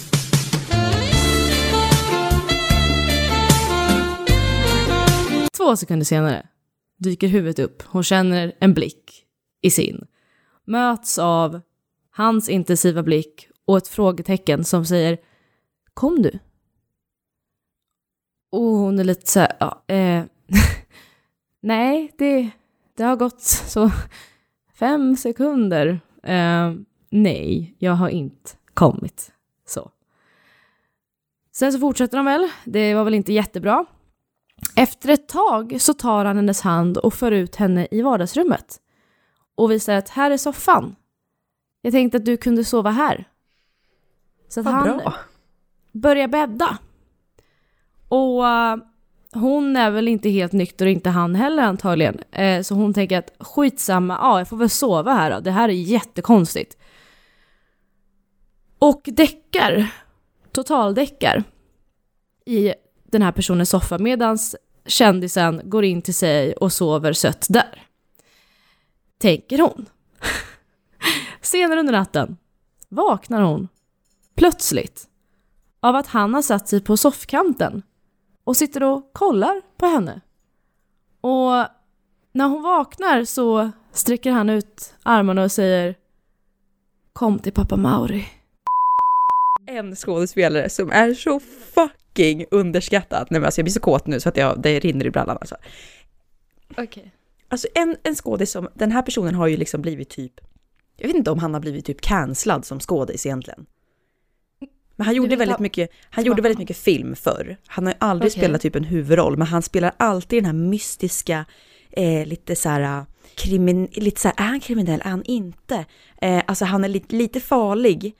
Två sekunder senare dyker huvudet upp. Hon känner en blick i sin. Möts av hans intensiva blick och ett frågetecken som säger Kom du? Och hon är lite så här, ja, eh, nej, det, det har gått så fem sekunder. Eh, nej, jag har inte kommit. Så. Sen så fortsätter de väl. Det var väl inte jättebra. Efter ett tag så tar han hennes hand och för ut henne i vardagsrummet. Och visar att här är soffan. Jag tänkte att du kunde sova här. Så att Vad han bra. börjar bädda. Och eh, hon är väl inte helt nykter och inte han heller antagligen. Eh, så hon tänker att skitsamma, ja jag får väl sova här då. Det här är jättekonstigt. Och däckar, totaldäckar i den här personens soffa medans kändisen går in till sig och sover sött där. Tänker hon. Senare under natten vaknar hon plötsligt av att han har satt sig på soffkanten och sitter och kollar på henne. Och när hon vaknar så sträcker han ut armarna och säger Kom till pappa Mauri. En skådespelare som är så fucking underskattad. Nej men alltså jag blir så kåt nu så att jag, det rinner i brallan alltså. Okej. Alltså en, en skådis som, den här personen har ju liksom blivit typ, jag vet inte om han har blivit typ cancellad som skådis egentligen. Men han gjorde väldigt jag. mycket, han gjorde väldigt mycket film förr. Han har ju aldrig Okej. spelat typ en huvudroll, men han spelar alltid den här mystiska, eh, lite så här, krimin, lite så här, är han kriminell, är han inte? Eh, alltså han är lite, lite farlig.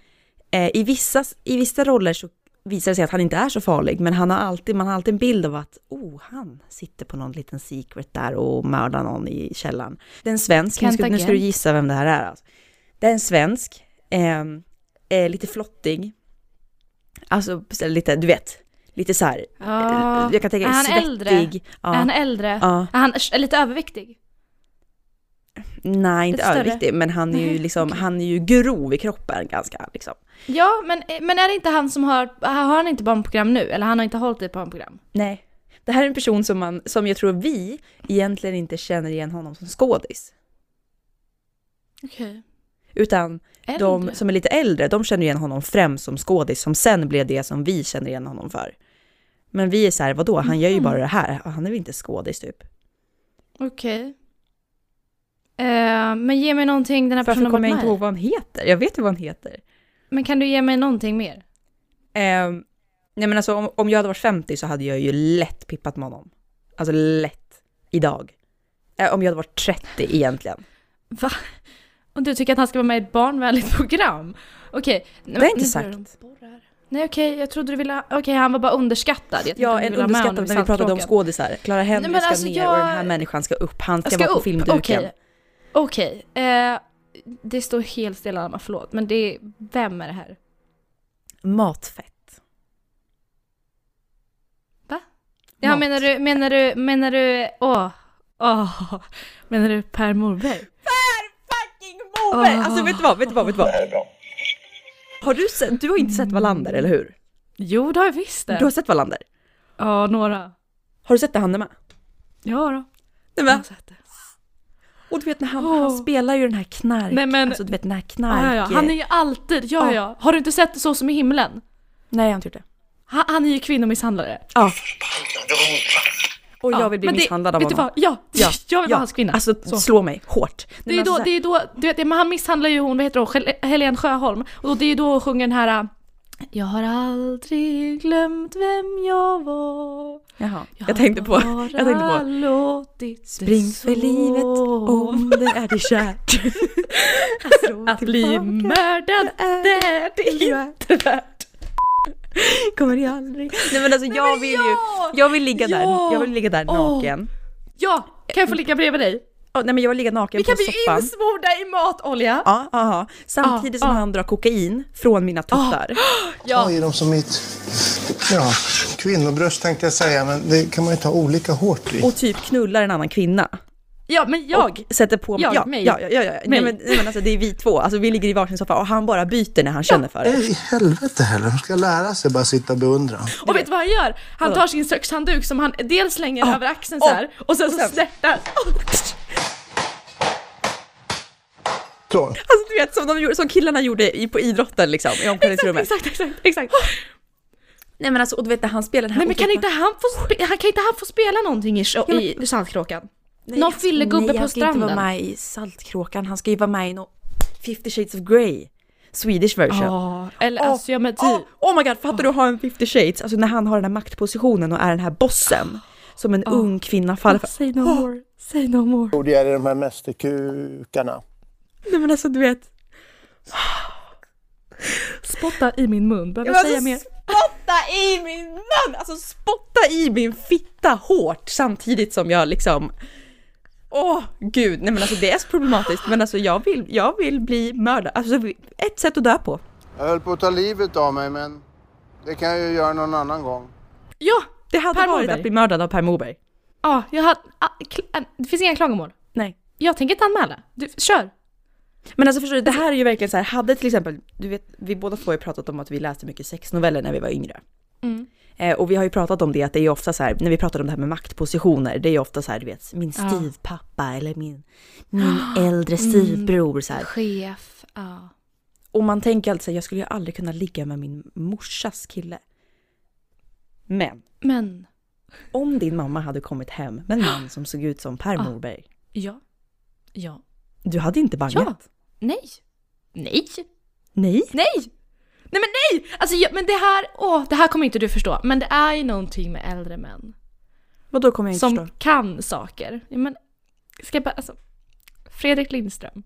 Eh, i, vissa, I vissa roller så visar det sig att han inte är så farlig, men han har alltid, man har alltid en bild av att oh, han sitter på någon liten secret där och mördar någon i källaren. Det är en svensk, nu ska, nu ska du gissa vem det här är. Alltså. Det är en svensk, eh, eh, lite flottig, alltså så lite, du vet, lite så här, Ja. jag kan tänka Är han svettig. äldre? Ja. Är han äldre? Ja. Är han är lite överviktig? Nej, inte Lite större? överviktig, men han är ju liksom, okej. han är ju grov i kroppen ganska liksom. Ja, men, men är det inte han som har, har han inte barnprogram nu? Eller han har inte hållit ett barnprogram? Nej. Det här är en person som, man, som jag tror vi egentligen inte känner igen honom som skådis. Okej. Utan de Äldre? som är lite äldre, de känner igen honom främst som skådis, som sen blev det som vi känner igen honom för. Men vi är så här, vadå, han gör ju bara det här, han är väl inte skådis typ. Okej. Eh, men ge mig någonting den här Varför personen kommer jag inte ihåg vad han heter? Jag vet ju vad han heter. Men kan du ge mig någonting mer? Ehm, nej men alltså om, om jag hade varit 50 så hade jag ju lätt pippat med honom. Alltså lätt. Idag. Eh, om jag hade varit 30 egentligen. Va? Och du tycker att han ska vara med i ett barnvänligt program? Okej. Det har jag inte sagt. Nej okej, jag trodde du ville... Okej, han var bara underskattad. Jag Ja, en underskattad när vi pratade om skådisar. Clara Henry Nej, ska alltså, ner jag- och den här människan ska upp. Han ska, Jag vara på upp. filmduken. Okej. Okej. Eh, det står helt stilla, Alma, förlåt. Men det är... Vem är det här? Matfett. Ja, Mat. menar du... Menar du... Menar du... Åh. Åh. Menar du Per Morberg? Tove! Alltså vet du vad, vet du vad, vet du vad? Har du sett, du har inte sett Wallander, eller hur? Jo, det har jag visst det. Du har sett Wallander? Ja, några. Har du sett det han är med? Ja då. Nej, Jag men, har sett det. och du vet när han, Åh. han spelar ju den här knark, Nej, men- alltså du vet den här Ja, knark... ja, ja. Han är ju alltid, ja, Ja. ja. Har du inte sett Så som i himlen? Nej jag har inte gjort det. Han, han är ju kvinnomisshandlare. Ja. Och jag Ja, vill bli det- misshandlad av vet du honom. vad? Ja, Ja, jag vill ja. vara hans kvinna. Alltså Så. slå mig hårt. Det är, Men då, det är då, du vet, men han misshandlar ju hon, vad heter hon, Hel- Helene Sjöholm. Och då, det är ju då hon sjunger den här äh, Jag har aldrig glömt vem jag var. Jaha, jag, tänkte på, jag tänkte på låtit Spring för så. livet om det är dig kärt. Att bli mördad, det är det inte värt. Kommer jag aldrig. Nej men alltså jag men vill ju, ja! jag vill ligga där, Ja! jag vill ligga där Åh! naken. Ja, kan jag få ligga bredvid dig? Oh, nej men jag vill ligga naken Vi på kan bli soffan. insmorda i matolja. Ja, aha. Samtidigt Ja, som ja. han drar kokain från mina tuttar. Ja. i dem som mitt ja, kvinnobröst tänkte jag säga, men det kan man ju ta olika hårt i. Och typ knullar en annan kvinna. Ja, men jag. Och sätter på mig. Jag, ja, mig. ja, ja, ja, ja. Nej, men, nej, men alltså det är vi två, alltså vi ligger i varsin soffa och han bara byter när han känner för det. Nej, i helvete heller. De ska lära sig bara sitta och beundra. Och vet du vad han gör? Han tar sin kökshandduk som han dels slänger över axeln så här och sen så snärtar. Så. Alltså du vet som, de gjorde, som killarna gjorde i, på idrotten liksom, i omklädningsrummet. Exakt, exakt, exakt. Nej men alltså och du vet när han spelar den här Nej men kan inte han få, spe- han, kan inte han få spela någonting i, men- i Saltkråkan? Nej, Någon fyllegubbe nej, på han ska inte stranden. vara med i Saltkråkan, han ska ju vara med i no 50 shades of Grey. Swedish version. Ja, eller Åh, alltså ja men Oh, typ. oh my god, fattar du att ha en 50 shades? Alltså när han har den här maktpositionen och är den här bossen. Som en ung kvinna faller för. Say no more, say no more. Gjorde jag de här mästerkukarna. Nej men alltså du vet. Spotta i min mun, behöver jag säga alltså, mer? Spotta i min mun! Alltså spotta i min fitta hårt samtidigt som jag liksom Åh gud, nej men alltså det är så problematiskt men alltså jag vill, jag vill bli mördad. Alltså ett sätt att dö på. Jag höll på att ta livet av mig, men det kan jag ju göra någon annan gång. Ja, Det hade Per varit Morberg. att bli mördad av Per Morberg. ja, jag har, ah, ah, det finns inga klagomål. Nej. Jag tänker inte anmäla. Du, kör. Men alltså förstår du, det här är ju verkligen så här, hade till exempel, du vet, vi båda två har ju pratat om att vi läste mycket sexnoveller när vi var yngre. Mm. Eh, och vi har ju pratat om det att det är ofta så här, när vi pratar om det här med maktpositioner, det är ju ofta så här, du vet, min Ja. styvpappa eller min, min äldre styvbror så här. Chef, ja. Och man tänker alltid så här, jag skulle ju aldrig kunna ligga med min morsas kille. Men Men, om din mamma hade kommit hem med en man som såg ut som Per. Morberg, ja. Ja. du hade inte bangat? Ja. Nej. Nej. Nej? Nej! Nej men nej! Alltså jag, men det här, åh, det här kommer inte du förstå. Men det är ju någonting med äldre män. Vad då kommer jag inte Som förstå? kan saker. Ja, men, ska jag bara, alltså. Fredrik Lindström.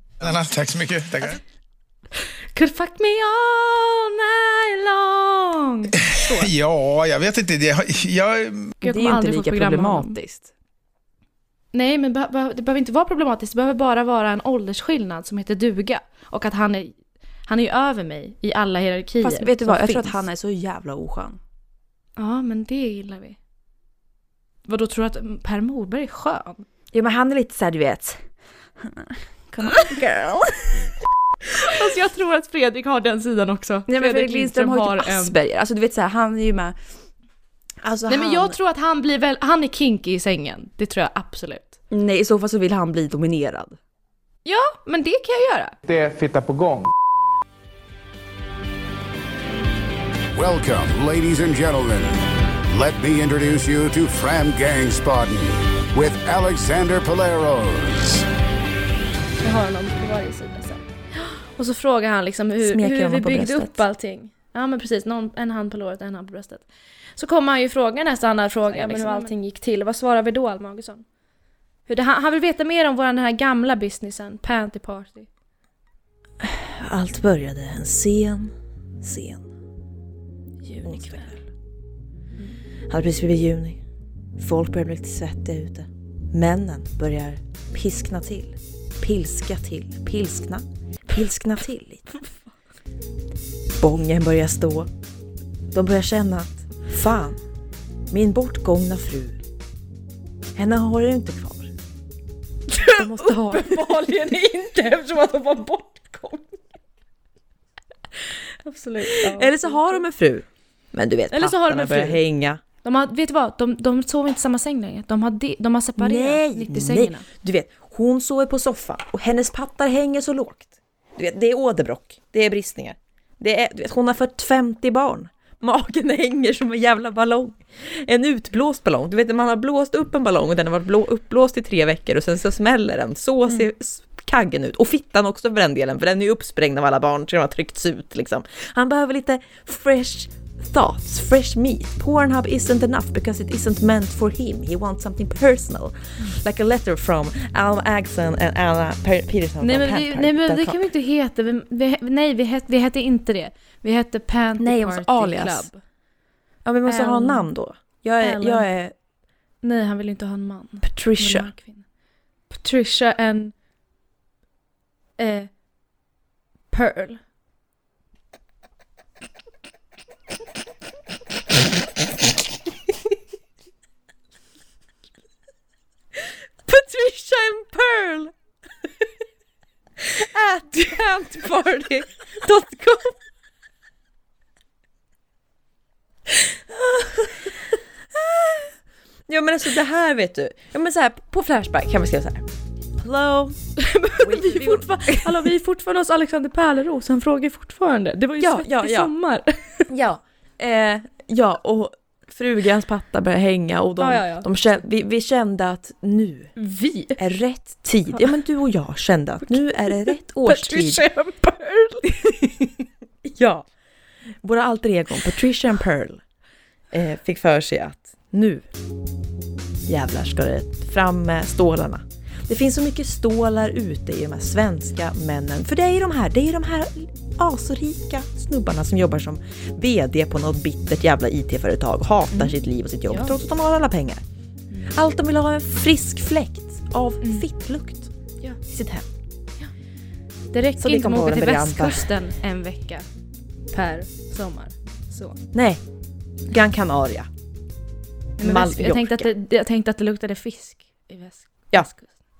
Tack så mycket. Tackar. Could fuck me all night long. Så. Ja, jag vet inte. Det, jag, Jag Det är inte lika problematiskt. Nej, men be- be- det behöver inte vara problematiskt. Det behöver bara vara en åldersskillnad som heter duga. Och att han är, han är ju över mig i alla hierarkier Fast vet du vad, jag tror att finns. han är så jävla oskön. Ja, men det gillar vi. Vad då tror du att Per Morberg är skön? Ja men han är lite såhär du vet. Come on girl. Alltså jag tror att Fredrik har den sidan också. Nej men Fredrik Lindström har ju typ Asperger. Alltså du vet såhär, han är ju med. Alltså Nej men han... jag tror att han blir väl, han är kinky i sängen. Det tror jag absolut. Nej i så fall så vill han bli dominerad. Ja, men det kan jag göra. Det är fitta på gång. Welcome, ladies and gentlemen. Let me introduce you to Fram Gangspaden with Alexander Paleros. Jag har honom på varje sida sen. Och så frågar han liksom hur, Smeker hur vi byggde bröstet. upp allting. Ja men precis, någon, en hand på låret och en hand på bröstet. Så kommer han ju fråga nästa andra fråga men hur liksom, allting gick till. Vad svarar vi då Alma Augustsson? Hur det, han, han vill veta mer om vår den här gamla businessen, Panty Party. Allt började en sen, sen junikväll. Hade precis blivit juni. Folk börjar bli lite svettiga ute. Männen börjar piskna till. Pilska till. Pilskna. Pilskna till lite. Bången börjar stå. De börjar känna att fan, min bortgångna fru, henne har jag inte kvar. måste ha. Uppenbarligen inte eftersom att de var bortgångna. Absolut. Ja. Eller så har de en fru. Men du vet, Eller så har de en börjar fru. hänga. De har, vet du vad? De, de sover inte i samma säng längre. De har, de, de har separerat Nej, mitt i nej. sängerna. Du vet, hon sover på soffan och hennes pattar hänger så lågt. Du vet, det är åderbråck, det är bristningar. Det är, du vet, hon har fött 50 barn. Magen hänger som en jävla ballong. En utblåst ballong. Du vet, man har blåst upp en ballong och den har varit blå, uppblåst i tre veckor och sen så smäller den. Så ser s- kaggen ut. Och fittan också för den delen, för den är ju uppsprängd av alla barn så den har tryckts ut liksom. Han behöver lite fresh thoughts, fresh meat. Pornhub isn't enough because it isn't meant for him. He wants something personal. Like a letter from Alma Agson and Anna Peterson Nej men, vi, nej men det kan vi inte heta. Vi, vi, nej, vi hette, vi hette inte det. Vi hette Panty Nej, Party alias. Club. Ja, vi måste ha Ellen. namn då. Jag är, Ellen. jag är Nej, han vill inte ha en man. Patricia. Ha en. Patricia and... Eh, Pearl. Patricia and Pearl! At pantparty.com Ja men alltså det här vet du. Ja men så här på Flashback kan vi skriva så här. Hello. vi, är fortfarande, hallå, vi är fortfarande hos Alexander Pärleros, han frågar fortfarande. Det var ju Ja, svettig ja, ja. sommar. Ja. Eh, ja och frugans patta började hänga och de, Ja, ja, ja. de kände, vi, vi kände att nu Vi? är rätt tid. Ja men du och jag kände att nu är det rätt årstid. Patricia and Pearl. Ja. Våra alter egon, Patricia and Pearl, eh, fick för sig att nu jävlar ska det fram med stålarna. Det finns så mycket stålar ute i de här svenska männen. För det är ju de här, det är de här asrika snubbarna som jobbar som VD på något bittert jävla IT-företag hatar sitt liv och sitt jobb Ja. trots att de har alla pengar. Allt de vill ha är en frisk fläkt av fittlukt Ja. i sitt hem. Det räcker Så inte med att åka till västkusten en vecka per sommar. Så. Nej, Gran Canaria. Väst, jag, tänkte att det, jag tänkte att det luktade fisk i väst. Ja.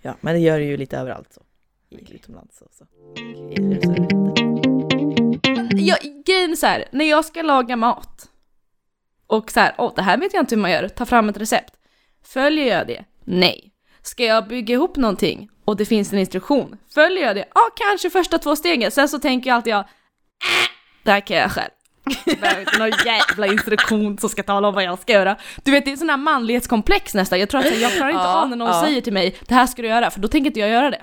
Ja, men det gör det ju lite överallt så. I utomlands och så. Jag grejen är så här, när jag ska laga mat och så här, åh det här vet jag inte hur man gör, ta fram ett recept. Följer jag det? Nej. Ska jag bygga ihop någonting och det finns en instruktion? Följer jag det? Ja, kanske första två stegen. Sen så tänker jag alltid jag, äh, det här kan jag själv. Jag behöver inte någon jävla instruktion som ska tala om vad jag ska göra. Du vet, det är sån här manlighetskomplex nästan. Jag tror att jag klarar inte Ja, av när någon ja. säger till mig, det här ska du göra, för då tänker inte jag göra det.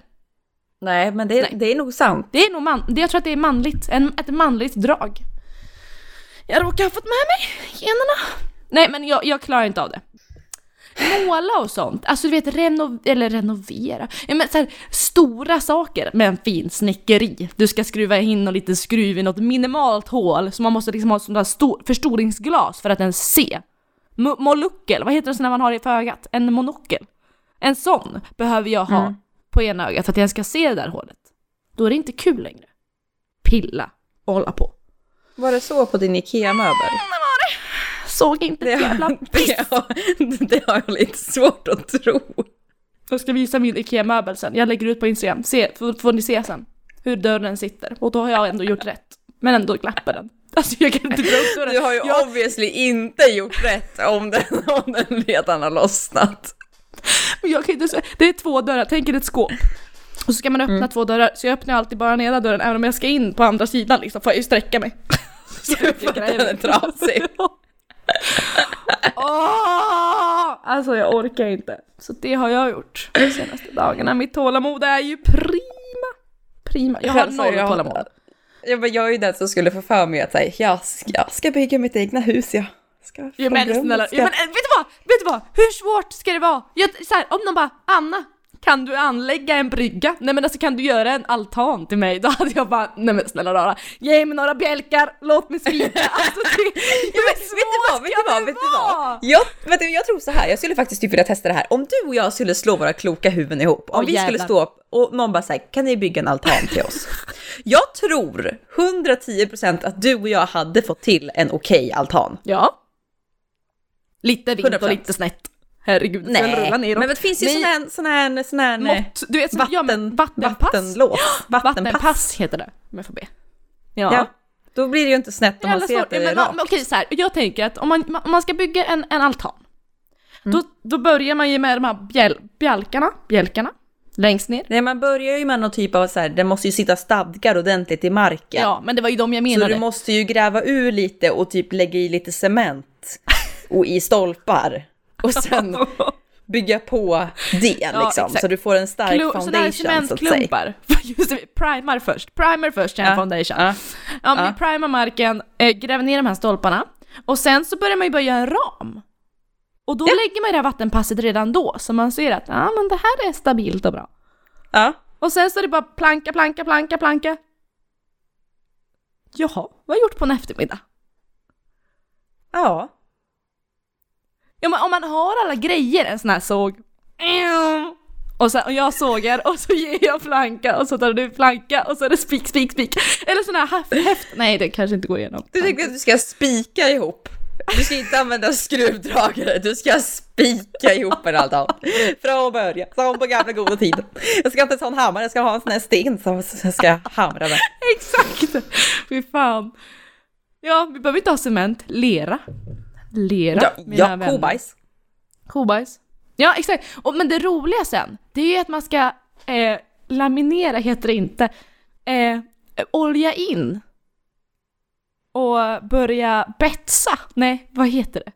Nej, men det, det är nog sant. Det är nog man, det- jag tror att det är manligt, en, ett manligt drag. Jag råkar ha fått med mig generna. Nej men jag, jag klarar inte av det. Måla och sånt, alltså du vet reno, eller renovera, ja, men så här, stora saker med en fin snickeri. Du ska skruva in någon liten skruv i något minimalt hål så man måste liksom ha där stor, förstoringsglas för att ens se. Mo- Moluckel, vad heter det så när man har det för ögat? En monokel. En sån behöver jag ha Mm. På ena ögat för att jag ska se det där hålet. Då är det inte kul längre. Pilla och hålla på. Var det så på din IKEA-möbel? Såg inte ett jävla piss. det, har, det har jag lite svårt att tro. Jag ska visa min IKEA-möbel sen. Jag lägger ut på Instagram. Se, får, får ni se sen hur dörren sitter. Och då har jag ändå gjort rätt. Men ändå glappar den. Alltså jag kan inte dra upp dörren. Du har ju jag, obviously inte gjort rätt om den, om den redan har lossnat. jag kan inte säga. Det är två dörrar, tänk er ett skåp. Och så ska man öppna två dörrar, så jag öppnar alltid bara ena dörren även om jag ska in på andra sidan liksom, får jag ju sträcka mig. Så jag att den är trasig. Åh! Alltså jag orkar inte. Så det har jag gjort de senaste dagarna. Mitt tålamod är ju prima. Prima. Jag har noll jag- tålamod. Jag, bara, jag är ju den som skulle få för mig att säga, jag, ska, jag ska bygga mitt egna hus, jag ska Ja men rum, snälla, ska... ja, men, äh, vet du vad? Vet du vad? Hur svårt ska det vara? Jag, så här, om någon bara Anna, kan du anlägga en brygga? Nej men alltså kan du göra en altan till mig? Då hade jag bara, nej men snälla rara, ge mig några bjälkar, låt mig svika. Alltså det, Ja, men, vet du vad, vet du vad, vet du vad? Jag, vet du, jag tror så här, jag skulle faktiskt typ vilja testa det här. Om du och jag skulle slå våra kloka huvuden ihop, om Åh, vi skulle jävlar. stå upp och någon bara säger kan ni bygga en altan till oss? Jag tror 110% att du och jag hade fått till en okej altan. Ja. Lite vint och 100%. lite snett. Herregud, skulle rulla Nej, neråt. men det finns ju Nej, sån här, sån här, sån här Mått, du vet, vatten, ja, men vattenpass. vattenlås. Vattenpass. Vattenpass heter det, om jag får be. Ja. Ja. Då blir det ju inte snett om man ser att det är men, rakt. men Okej, så här, jag tänker att om man, om man ska bygga en, en altan, Mm. då, då börjar man ju med de här bjäl, bjälkarna, bjälkarna, längst ner. Nej, man börjar ju med någon typ av så här, det måste ju sitta stadgar ordentligt i marken. Ja, men det var ju de jag Så menade. du måste ju gräva ur lite och typ lägga i lite cement och i stolpar. Och sen bygga på det Ja, liksom. exakt. Så du får en stark Klo- foundation så att säga. Just det, primar först. Primer först, sen Ja, foundation. ja, Ja, men ja. vi primar marken, äh, gräver ner de här stolparna och sen så börjar man ju börja en ram. Och då lägger man ju det här vattenpasset redan då, så man ser att ja, men det här är stabilt och bra. Ja. Och sen så är det bara planka, planka, planka, planka. Jaha, vad har jag gjort på en eftermiddag? Ja. Ja men om man har alla grejer, en sån här såg. Och, sen, och jag sågar och så ger jag planka och så tar du planka och så är det spik, spik, spik. Eller sån här häft, häft. Nej det kanske inte går igenom. Du tänker att du ska spika ihop. Du ska inte använda skruvdragare, du ska spika ihop en altan. Från början, som på gamla goda tiden. Jag ska inte ha en hammare, jag ska ha en sån här sten som jag ska hamra med. Exakt! Fy fan. Ja, vi behöver inte ha cement. Lera. Lera, Ja, mina ja vänner. kobajs. Kobajs. Ja, exakt. Och, men det roliga sen, det är ju att man ska eh, laminera, heter det inte, eh, olja in och börja betsa. Nej, vad heter det?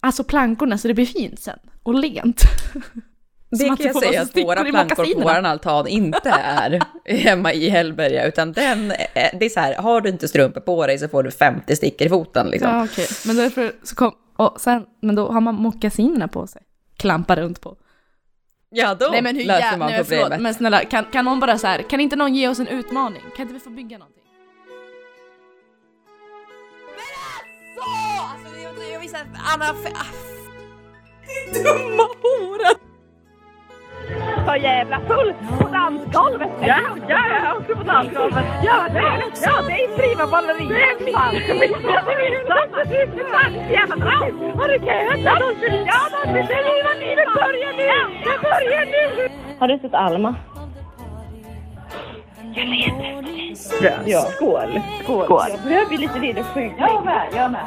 Alltså plankorna så det blir fint sen och lent. Det Som kan jag säga att våra plankor på våran altan inte är hemma i Hellberga utan den, är- det är så här, har du inte strumpor på dig så får du 50 stickor i foten liksom. Ja, okej. Men därför så kom, och sen, men då har man mockasinerna på sig. Klampar runt på. Ja, då Nej men hur löser jä- man men förlåt, problemet. men snälla, kan, kan någon bara så här, kan inte någon ge oss en utmaning? Kan inte vi få bygga någonting? Så! Alltså jag, jag visste att Anna... Dumma hora! Så jävla full på dansgolvet! Ja, ja, jag är också på dansgolvet. Ja, det är Ja, det är prima ballerina. Det är fan. Jävla bra! Har du köat? Ja, det är livet börjar nu! Det börjar nu! Har du sett Alma? Jag letar efter Ja, skål. Skål. skål. Jag behöver ju lite ledarskygg. Jag med, jag med.